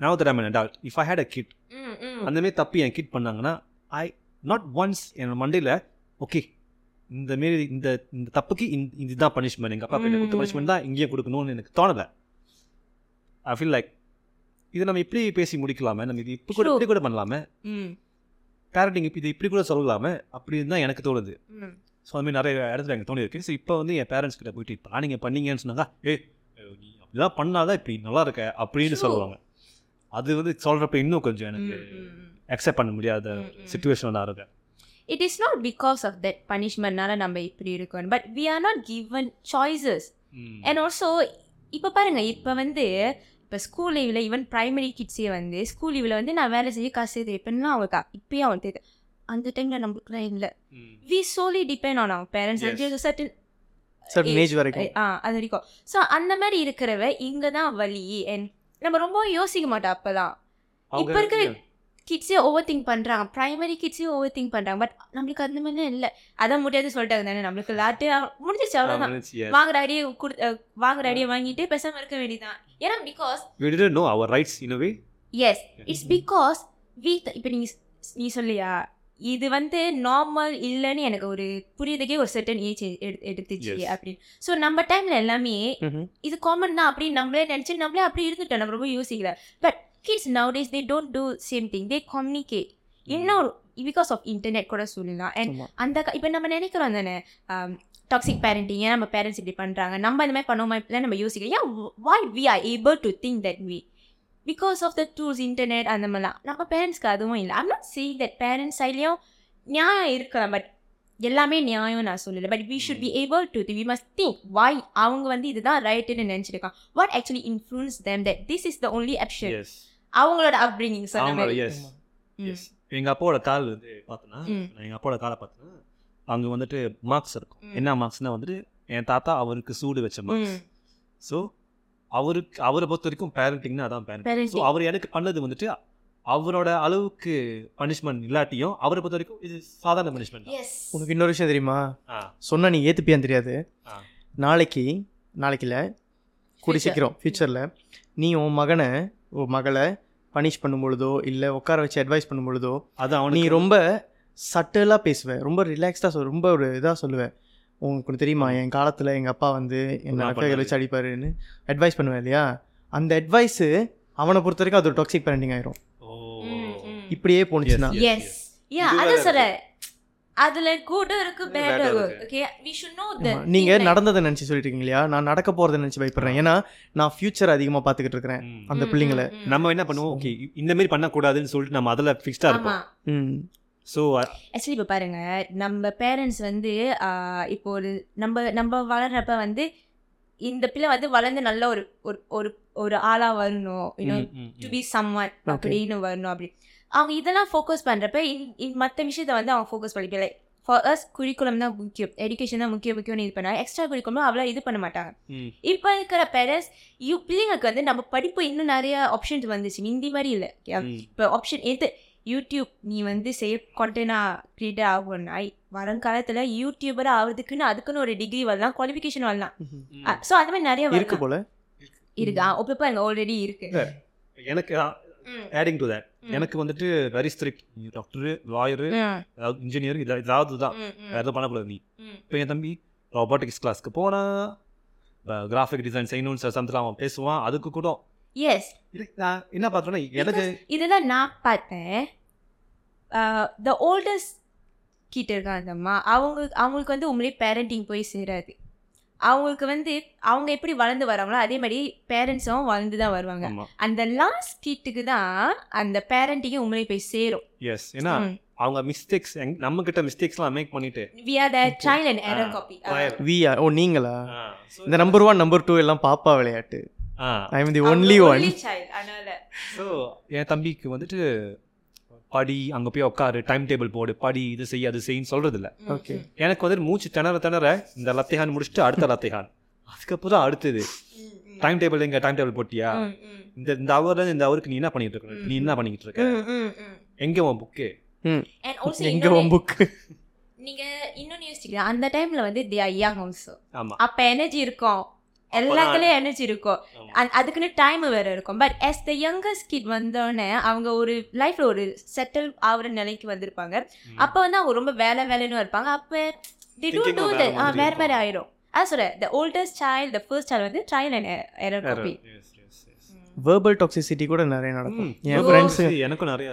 look back ம், ம், now that I'm an adult if I had a kid ம், ம். அந்த மாதிரி தப்பு என் கிட் பண்ணாங்கன்னா ஐ நாட் ஒன்ஸ் என் மண்டையில் ஓகே இந்த மாரி இந்த இந்த தப்புக்கு இந்த இதுதான் பனிஷ்மெண்ட் எங்கள் அப்பா கிட்ட கொடுத்த. பனிஷ்மெண்ட் தான் இங்கேயும் கொடுக்கணும்னு எனக்கு தோணலை ஐ ஃபீல் லைக் இதை நம்ம இப்படி பேசி முடிக்கலாமே நம்ம இது இப்போ கூட. இப்படி கூட பண்ணலாமே பேரண்டிங் இப்போ இது இப்படி கூட சொல்லலாமே அப்படின்னு தான் எனக்கு தோணுது. ஸோ அது மாதிரி நிறைய இடத்துல எனக்கு தோணி இருக்கு ஸோ இப்போ வந்து என் பேரண்ட்ஸ் கிட்ட போயிட்டு இப்போ நீங்கள் பண்ணீங்கன்னு சொன்னாங்க ஏ நீ அப்படிதான் பண்ணாதான் இப்படி நல்லா இருக்க அப்படின்னு. சொல்லுவாங்க அது வந்து சொல்கிறப்ப இன்னும் கொஞ்சம் எனக்கு. அக்செப்ட் பண்ண முடியாத. சுச்சுவேஷன் நான் இருக்கேன் it is not because of that பனிஷ்மெண்ட்னால நம்ம இப்படி இருக்கோம். But we are not given choices and also இப்போ பாருங்க இப்போ வந்து இப்போ ஸ்கூல் லீவில் ஈவன் ப்ரைமரி கிட்ஸே வந்து ஸ்கூல் லீவில் வந்து நான் வேலை செய்ய காசு சேர்த்து வைப்பேன்னா அவங்க கா இப்பயே அவன் தெரியுது அந்த டைமில் நம்மளுக்குலாம் இல்லை. We solely depend on our parents. And certain ah அது வரைக்கும். ஸோ அந்த மாதிரி இருக்கிறவ இங்கே தான் வலி அண்ட் நம்ம ரொம்ப யோசிக்க மாட்டோம் அப்போலாம் இப்போ இருக்கிற கிட்ஸே ஓவர் திங்க் பண்ணுறாங்க ப்ரைமரி கிட்ஸே ஓவர் திங்க் பண்ணுறாங்க பட் நம்மளுக்கு அந்த மாதிரிலாம் இல்லை. அதான் முடியாது சொல்லிட்டாங்க தானே. நம்மளுக்கு லாட்டு முடிஞ்சிச்சு அவ்வளோதான் வாங்குற ஐடியா கொடு வாங்குற ஐடியா வாங்கிட்டு பேசாம இருக்க வேண்டியதான் ஏன்னா because we didn't know our rights in a way. Yes it's because we இப்போ நீ நீ சொல்லியா? இது வந்து நார்மல் இல்லைன்னு எனக்கு ஒரு புரியுதுக்கே ஒரு செர்டன் ஏஜ் எடுத்துச்சு. அப்படின்னு. ஸோ நம்ம டைம்ல எல்லாமே. இது காமன் தான் அப்படின்னு நம்மளே நினச்சி நம்மளே அப்படி இருந்துட்டோம். நம்ம ரொம்ப யோசிக்கல. But kids nowadays they don't do same thing they communicate இன்னும் பிகாஸ் ஆஃப் இன்டர்நெட் கூட சொல்லலாம். அண்ட். அந்த இப்போ நம்ம நினைக்கிறோம் தானே டாக்ஸிக் பேரண்டிங் ஏன் நம்ம பேரண்ட்ஸ் இப்படி பண்ணுறாங்க நம்ம இந்த மாதிரி பண்ணுவோமா? இப்படிலாம் நம்ம யோசிக்கிறோம் ஏன் why we are able to think that we because of the tools internet அந்த மாதிரிலாம் நம்ம பேரண்ட்ஸ்க்கு அதுவும் இல்லை. I'm not saying that parents சைட்லேயும் நியாயம் இருக்கலாம் பட் எல்லாமே நியாயம் நான் சொல்லலை. But we should be able to we must think why அவங்க வந்து இதுதான் ரைட்டுன்னு நினச்சிருக்காங்க. What actually influence them that this is the only option அவங்களோட அப்ரிங்கிங் மாதிரி. எஸ். எஸ் எங்கள் அப்பாவோட கால் வந்து பார்த்தோன்னா எங்கள் அப்பாவோட காலை பார்த்தேன்னா அங்கே வந்துட்டு மார்க்ஸ் இருக்கும். என்ன மார்க்ஸ்னால் வந்துட்டு என் தாத்தா அவருக்கு சூடு வச்ச மார்க்ஸ். ஸோ அவருக்கு அவரை பொறுத்த வரைக்கும் பேரண்டிங்னா அதான் பேரண்டிங் ஸோ Parenting. அவர் எனக்கு பண்ணது வந்துட்டு அவரோட அளவுக்கு பனிஷ்மெண்ட் இல்லாட்டியும் அவரை பொறுத்த வரைக்கும் இது சாதாரண பனிஷ்மெண்ட் Yes. உனக்கு இன்னொரு விஷயம் தெரியுமா ஆ சொன்னா நீ ஏத்துப்பியான்னு தெரியாது. நாளைக்கு நாளைக்குல கூடி Future. சீக்கிரம் ஃபியூச்சரில் நீ உன் மகனை உன் மகளை பனிஷ் பண்ணும் பொழுதோ இல்லை உட்கார வச்சு அட்வைஸ் பண்ணும் பொழுதோ அது நீ அவனுக்கு ரொம்ப சட்டலாக பேசுவ ரொம்ப ரிலாக்ஸ்டாக சொல் ரொம்ப ஒரு இதாக சொல்லுவ உங்களுக்கு தெரியுமா? என் காலத்தில் எங்கள் அப்பா வந்து என்ன ரெக்கைகளை. வச்சு அடிப்பாருன்னு அட்வைஸ் பண்ணுவேன் இல்லையா? அந்த அட்வைஸு அவனை பொறுத்த வரைக்கும் அது ஒரு டாக்ஸிக் பேரண்டிங் ஆயிரும். இப்படியே போணுச்சுன்னா. Yes. எஸ் யா அது வேற சொல்றேன். அதுல good இருக்கு bad. Okay we should know the ஆமா. நீங்க நடந்ததை நினைச்சு சொல்லிட்டு இருக்கீங்க இல்லையா? நான் நடக்க போறதை நினைச்சு பயப்படுறேன். ஏன்னா நான் ஃபியூச்சர் அதிகமா பாத்துக்கிட்டு இருக்கிறேன் ம். அந்த பிள்ளைங்களை. நம்ம என்ன பண்ணுவோம்? ஓகே இந்த மாதிரி பண்ணக்கூடாதுன்னு சொல்லிட்டு நம்ம அதில் ஃபிக்ஸ்டாக ஆமா. இருப்போம் ம். ஸோ ஆக்சுவலி இப்போ பாருங்க. நம்ம பேரண்ட்ஸ் வந்து இப்போ ஒரு நம்ம நம்ம வளர்றப்ப வந்து இந்த பிள்ளை வந்து வளர்ந்து நல்ல ஒரு ஒரு ஒரு ஒரு ஆளா வரணும். இன்னும் டு பி சம்ஒன் அப்படின்னு வரணும் அப்படி. அவங்க இதெல்லாம் ஃபோக்கஸ் பண்ணுறப்ப மற்ற விஷயத்தை வந்து அவங்க ஃபோக்கஸ் பண்ணிக்கல. ஃபார் அஸ் குறிக்குலம் தான் முக்கியம். எஜுகேஷன் தான் முக்கியம் முக்கியம்னு இது பண்ணாங்க எக்ஸ்ட்ரா குறிக்குலம் அவ்வளோ இது பண்ண மாட்டாங்க. இப்போ இருக்கிற பேரண்ட்ஸ் யூ பிள்ளைங்களுக்கு வந்து நம்ம படிப்பு இன்னும் நிறைய ஆப்ஷன்ஸ் வந்துச்சு. முந்தி மாதிரி இல்லை. இப்போ ஆப்ஷன் எது யூடியூப் நீ வந்து செய்ய கண்டென்ட்டாக க்ரியேட்டர் ஆகணும்னா வருங்காலத்தில் யூடியூபர் ஆகிறதுக்குன்னு அதுக்குன்னு ஒரு டிகிரி வரலாம் குவாலிஃபிகேஷன் வரலாம். ஸோ அது மாதிரி நிறைய இருக்கு. போல? இருக்கு. ஆ இப்போ பாருங்க ஆல்ரெடி இருக்கு. எனக்கு ஆடிங் டு தட் எனக்கு வந்துட்டு very strict doctor lawyer engineer இது ஏதாவது தான். எதுவும் பண்ணக்கூடாது நீ. இப்போ என் தம்பி ரோபாட்டிக்ஸ் கிளாஸ்க்கு போனா கிராஃபிக் டிசைன் செய்யணும்னு சம்தில் அவன் பேசுவான் அதுக்கு கூட. நான் என்ன பார்த்தோன்னா எனக்கு இதுதான் நான் பார்த்தேன். த ஓல்டஸ்ட் கிட்ட இருக்காங்கம்மா. அவங்க அவங்களுக்கு வந்து உண்மையிலே பேரண்டிங் போய் சேராது. அவங்களுக்கு வந்து அவங்க எப்படி வளர்ந்து வராங்களோ அதே மாதிரி பேரண்ட்ஸும் வளர்ந்து தான் வருவாங்க. அந்த லாஸ்ட் கிட்டுக்கு தான் அந்த பேரண்டிங்கும் உண்மையிலே போய் சேரும். எஸ் ஏன்னா அவங்க மிஸ்டேக்ஸ் நம்ம கிட்ட மிஸ்டேக்ஸ்லாம் மேக் பண்ணிட்டு. We are the trial and error copy we oh நீங்களா? இந்த நம்பர் ஒன் நம்பர் டூ எல்லாம் பாப்பா விளையாட்டு. I am the only one child அதனால. ஸோ என் தம்பிக்கு வந்துட்டு படி அங்கே போய் உட்காரு டைம் டேபிள் போடு படி இது செய்ய அது செய்யின்னு சொல்றது இல்ல ஓகே எனக்கு வந்துட்டு மூச்சு திணற திணற இந்த லத்தைஹான் முடிச்சுட்டு அடுத்த லத்தைஹான். அதுக்கப்புறம் அடுத்தது. டைம் டேபிள் எங்க டைம் டேபிள் போட்டியா? இந்த இந்த அவர்ல இந்த அவருக்கு நீ என்ன பண்ணிட்டு இருக்க? நீ என்ன பண்ணிட்டு இருக்க? எங்க உன் புக்கு எங்க உன் புக்கு நீங்க இன்னொன்னு யோசிச்சுக்கலாம் அந்த டைம்ல வந்து தே ஆர் யங் ஆல்சோ ஆமா. அப்ப எனர்ஜி இருக்கும். எல்லாத்துலயும் எனர்ஜி இருக்கும். அதுக்குன்னு டைம் வேற இருக்கும். But as the youngest kid வந்தோடனே அவங்க ஒரு லைஃப்ல ஒரு செட்டில் ஆகுற நிலைக்கு வந்திருப்பாங்க. அப்ப வந்து அவங்க ரொம்ப வேலை வேலைன்னு இருப்பாங்க. அப்ப Thinking do வேற that ஆ, மாதிரி ஆயிரும். அதான் சொல்றேன். The oldest child the first child வந்து trial and error copy. Yes, yes, yes. Verbal toxicity கூட நிறைய நடக்கும். என். ஃப்ரெண்ட்ஸு எனக்கும் நிறைய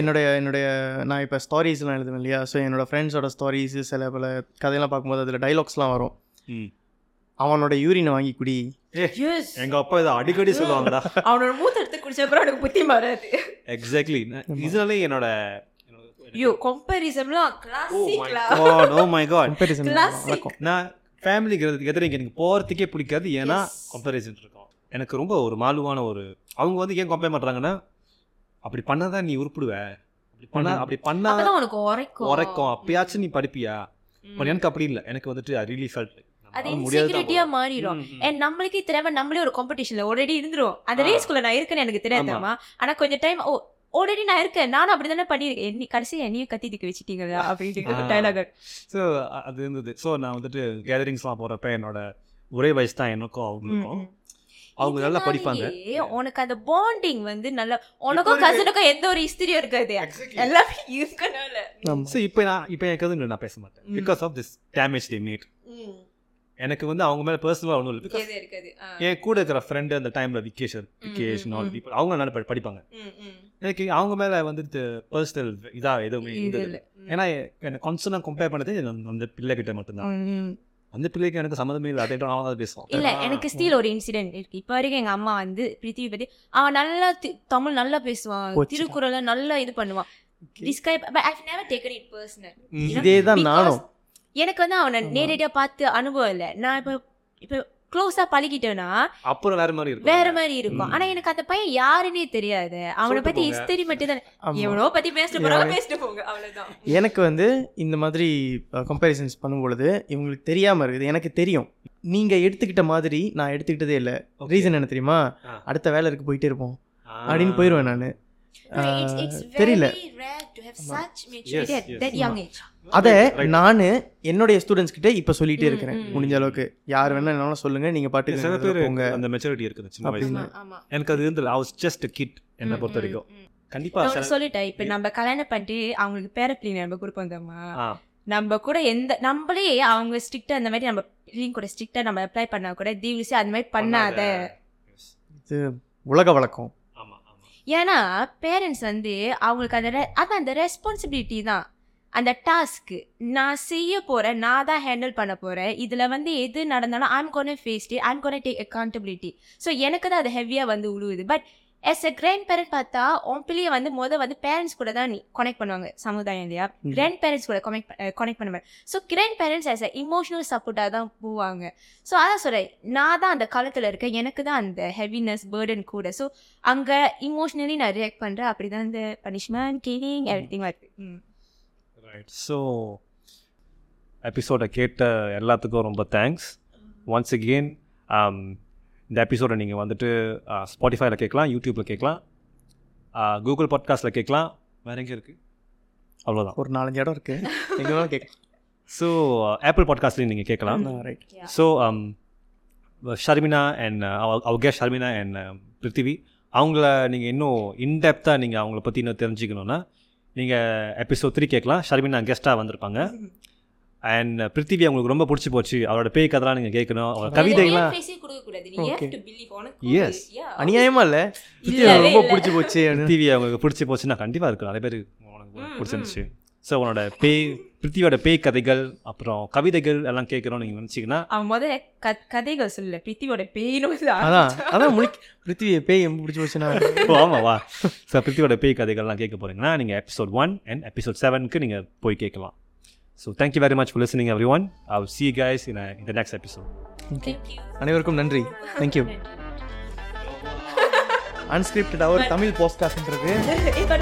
என்னுடைய என்னுடைய நான் இப்போ ஸ்டாரீஸ்லாம் எழுதுவேன் இல்லையா? ஸோ என்னோட ஃப்ரெண்ட்ஸோட ஸ்டாரீஸ் சில பல கதையெல்லாம் பார்க்கும்போது அதில் டைலாக்ஸ்லாம் வரும். அவனோட யூரினை வாங்கி குடி. எங்க அப்பா இதை அடிக்கடி சொல்லுவாங்கடா. அவனோட மூத்த எடுத்து குடிச்ச அப்புறம் எனக்கு புத்தி மாறாது. எக்ஸாக்ட்லி இதனாலே என்னோட ஐயோ கம்பேரிசன்லாம் ஓ மை காட் கம்பேரிசன் நான் ஃபேமிலிக்கு எதிர எனக்கு போகிறதுக்கே பிடிக்காது. ஏன்னா. கம்பேரிசன் இருக்கும். எனக்கு ரொம்ப ஒரு மாலுவான ஒரு அவங்க வந்து ஏன் கம்பேர் பண்ணுறாங்கன்னா அப்படி பண்ணாதான் நீ உருப்பிடுவ. அப்படி பண்ணா. அப்படி பண்ணா உனக்கு உரைக்கும். உரைக்கும். அப்பயாச்சும் நீ படிப்பியா? பட் எனக்கு அப்படி இல்லை. எனக்கு வந்துட்டு ஐ ரியலி ஃபெல்ட் அது இன்செக்யூரிட்டியா மாறிடும் அண்ட் நம்மளுக்கே தெரியாம நம்மளே ஒரு காம்படிஷன்ல ஆல்ரெடி இருந்துரும் அந்த. ரேஸ்குள்ள நான் இருக்கேன்னு எனக்கு தெரியாதாமா ஆனா கொஞ்சம் டைம் ஓ ஆல்ரெடி நான் இருக்கேன். நானும் அப்படி தானே பண்ணியிருக்கேன். என்னை கடைசி என்னையும் கத்தி திக்க வச்சுட்டீங்களா? அப்படின்னு ஆ. டைலாக் ஸோ அது இருந்தது. ஸோ நான் வந்துட்டு கேதரிங்ஸ்லாம் போகிறப்ப என்னோட ஒரே வயசு தான் எனக்கும் அவங்களுக்கும். அவங்க நல்லா படிப்பாங்க. உனக்கு அந்த பாண்டிங் வந்து நல்லா உனக்கும் கசனுக்கும் எந்த ஒரு ஹிஸ்டரியும் இருக்காது. எல்லாமே இருக்கனால. ஸோ இப்போ நான் இப்போ என் கதை நான் பேச மாட்டேன். Because of this damage they meet எனக்கு வந்து அவங்க மேலே பர்சனலாக ஒன்றும் இல்லை. என் கூட இருக்கிற ஃப்ரெண்டு அந்த டைமில் விக்கேஷன் விக்கேஷன் ஆல் பீப்புள் அவங்க நல்லா படி- படிப்பாங்க. எனக்கு அவங்க மேலே வந்துட்டு பர்சனல் இதாக எதுவுமே இது இருந்தது ஏன்னா எனக்கு கான்ஸ்டன்டாக கம்பேர் பண்ணது அந்த- பிள்ளைகிட்ட மட்டும்தான். அந்த பிள்ளைக்கு எனக்கு சம்மந்தமே இல்லை. அதை அவங்க தான் பேசுவோம் இல்ல எனக்கு ஸ்டீல் ஒரு இன்சிடென்ட் இருக்கு. இப்போ வரைக்கும் எங்க அம்மா வந்து பிருத்திவி பத்தி அவன் நல்லா தமிழ் நல்லா பேசுவான். திருக்குறளை நல்லா இது பண்ணுவான் describe but I never taken it personal hmm. இதே தான் நானும். எனக்கு வந்து அவனை நேரடியா பார்த்து அனுபவம் இல்லை. நான் இப்போ இப்போ க்ளோஸா பழகிட்டேன்னா அப்புறம் வேற மாதிரி இருக்கும். வேற மாதிரி இருக்கும். ஆனா எனக்கு அந்த பையன் யாருன்னே தெரியாது. அவனை போங்க. ஹிஸ்டரி மட்டும் தான். எவனோ பத்தி பேசிட்டு போறாங்க பேசிட்டு போங்க. அவ்வளவுதான். எனக்கு வந்து இந்த மாதிரி கம்பேரிசன்ஸ் பண்ணும்பொழுது இவங்களுக்கு தெரியாமல் இருக்குது. எனக்கு தெரியும். நீங்கள் எடுத்துக்கிட்ட மாதிரி நான் எடுத்துக்கிட்டதே இல்லை. ரீசன் என்ன தெரியுமா. அடுத்த வேலை இருக்கு போயிட்டே இருப்போம். அப்படின்னு போயிடுவேன் நான். தெரியல. young age. அதை. நான் என்னுடைய ஸ்டூடெண்ட்ஸ் கிட்ட இப்போ சொல்லிட்டே இருக்கிறேன். முடிஞ்ச அளவுக்கு. யார் வேணா என்னாலும் சொல்லுங்க நீங்க சில பாட்டுக்கு பேர் போங்க. அந்த மெச்சூரிட்டி இருக்குது சின்ன வயசுல. எனக்கு அது இருந்தது. ஐ வாஸ் ஜஸ்ட் கிட் என்னை பொறுத்த வரைக்கும். கண்டிப்பா சில- சொல்லிட்டேன். இப்ப நம்ம கல்யாணம் பண்ணிட்டு அவங்களுக்கு பேர பிள்ளை நம்ம கொடுப்போம் ஆ. நம்ம கூட எந்த நம்மளே அவங்க ஸ்ட்ரிக்டா அந்த மாதிரி நம்ம பிள்ளைங்க கூட ஸ்ட்ரிக்டா நம்ம அப்ளை பண்ணா கூட தீவிசி அந்த மாதிரி பண்ணாத. இது உலக வழக்கம். ஏன்னா பேரண்ட்ஸ் வந்து அவங்களுக்கு அந்த re- அதான் அந்த ரெஸ்பான்சிபிலிட்டி தான். அந்த டாஸ்க்கு நான் செய்ய போகிறேன் நான் தான் ஹேண்டில் பண்ண போகிறேன் இதில் வந்து எது நடந்தாலும் I'm gonna face it I'm gonna take accountability so எனக்கு தான் அது ஹெவியாக வந்து உழுவுது. But yes a grandparent பார்த்தா உன் பிள்ளைய வந்து முத வந்து பேரண்ட்ஸ் கூட தான் நீ கனெக்ட் பண்ணுவாங்க சமுதாயம் இல்லையா. கிராண்ட் பேரண்ட்ஸ் கூட கனெக்ட் கனெக்ட் பண்ண மாதிரி so grandparents as a emotional சப்போர்ட்டாக தான் போவாங்க. ஸோ அதான் சொல்கிறேன் நான் தான் அந்த காலத்தில் இருக்கேன். எனக்கு தான் அந்த ஹெவினஸ் பேர்டன் கூட. ஸோ அங்கே இமோஷ்னலி நான் ரியாக்ட் பண்ணுறேன் அப்படி தான் இந்த பனிஷ்மெண்ட் கிளிங் எவ்ரி திங் ரைட் ஸோ எபிசோடை கேட்ட எல்லாத்துக்கும் ரொம்ப தேங்க்ஸ் ஒன்ஸ் அகெயின் இந்த எபிசோடை நீங்கள் வந்துட்டு ஸ்பாட்டிஃபைல கேட்கலாம் யூடியூப்பில் கேட்கலாம் கூகுள் பாட்காஸ்ட்டில் கேட்கலாம். வேற எங்கே இருக்குது அவ்வளோதான் ஒரு நாலஞ்சு இடம் இருக்கு. எங்க கேட்கலாம். ஸோ ஆப்பிள் பாட்காஸ்ட்லையும் நீங்கள் கேட்கலாம். Right so Sharmina and our K Sharmina and Prithvi அவங்கள நீங்கள் இன்னும் இன்டெப்த்தாக நீங்கள் அவங்கள பற்றி இன்னும் தெரிஞ்சுக்கணுன்னா நீங்கள் எபிசோட் த்ரீ கேட்கலாம். ஷர்மினா கெஸ்ட்டாக வந்திருப்பாங்க. அண்ட் பிருத்திவி அவங்களுக்கு ரொம்ப பிடிச்சி போச்சு. அவரோட பேய் கதெல்லாம் நீங்கள் கேட்கணும். அவங்க கவிதைகள்லாம் Yes. அநியாயமா இல்ல? ரொம்ப. பிடிச்சி போச்சு. பிருத்திவி அவங்களுக்கு பிடிச்சி போச்சுன்னா கண்டிப்பாக இருக்கு நிறைய பேர் உனக்கு பிடிச்சிருந்துச்சு ஸோ உன்னோட பேய் பிருத்திவியோட பேய் கதைகள் அப்புறம் கவிதைகள் எல்லாம் கேட்கணும்னு நீங்கள் நினச்சிங்கன்னா அவன் முதல்ல க- கதைகள் சொல்லல பிரித்தியோட பேயினும் அதான் அதான் முழிக் பிருத்திவி பேய் எம்ப பிடிச்சி போச்சுன்னா. ஓ ஆமாவா ஸோ பிருத்தியோட பேய் கதைகள்லாம் கேட்க போகிறீங்கன்னா நீங்கள் எபிசோட் ஒன் அண்ட் எபிசோட் செவனுக்கு நீங்கள் போய் கேட்கலாம். So thank you very much for listening everyone I see guys in இந்த நெக்ஸ்ட் எபிசோட் அனைவருக்கும் நன்றி. Thank you unscripted our Tamil போஸ்டாஸ்ன்றது இப்போ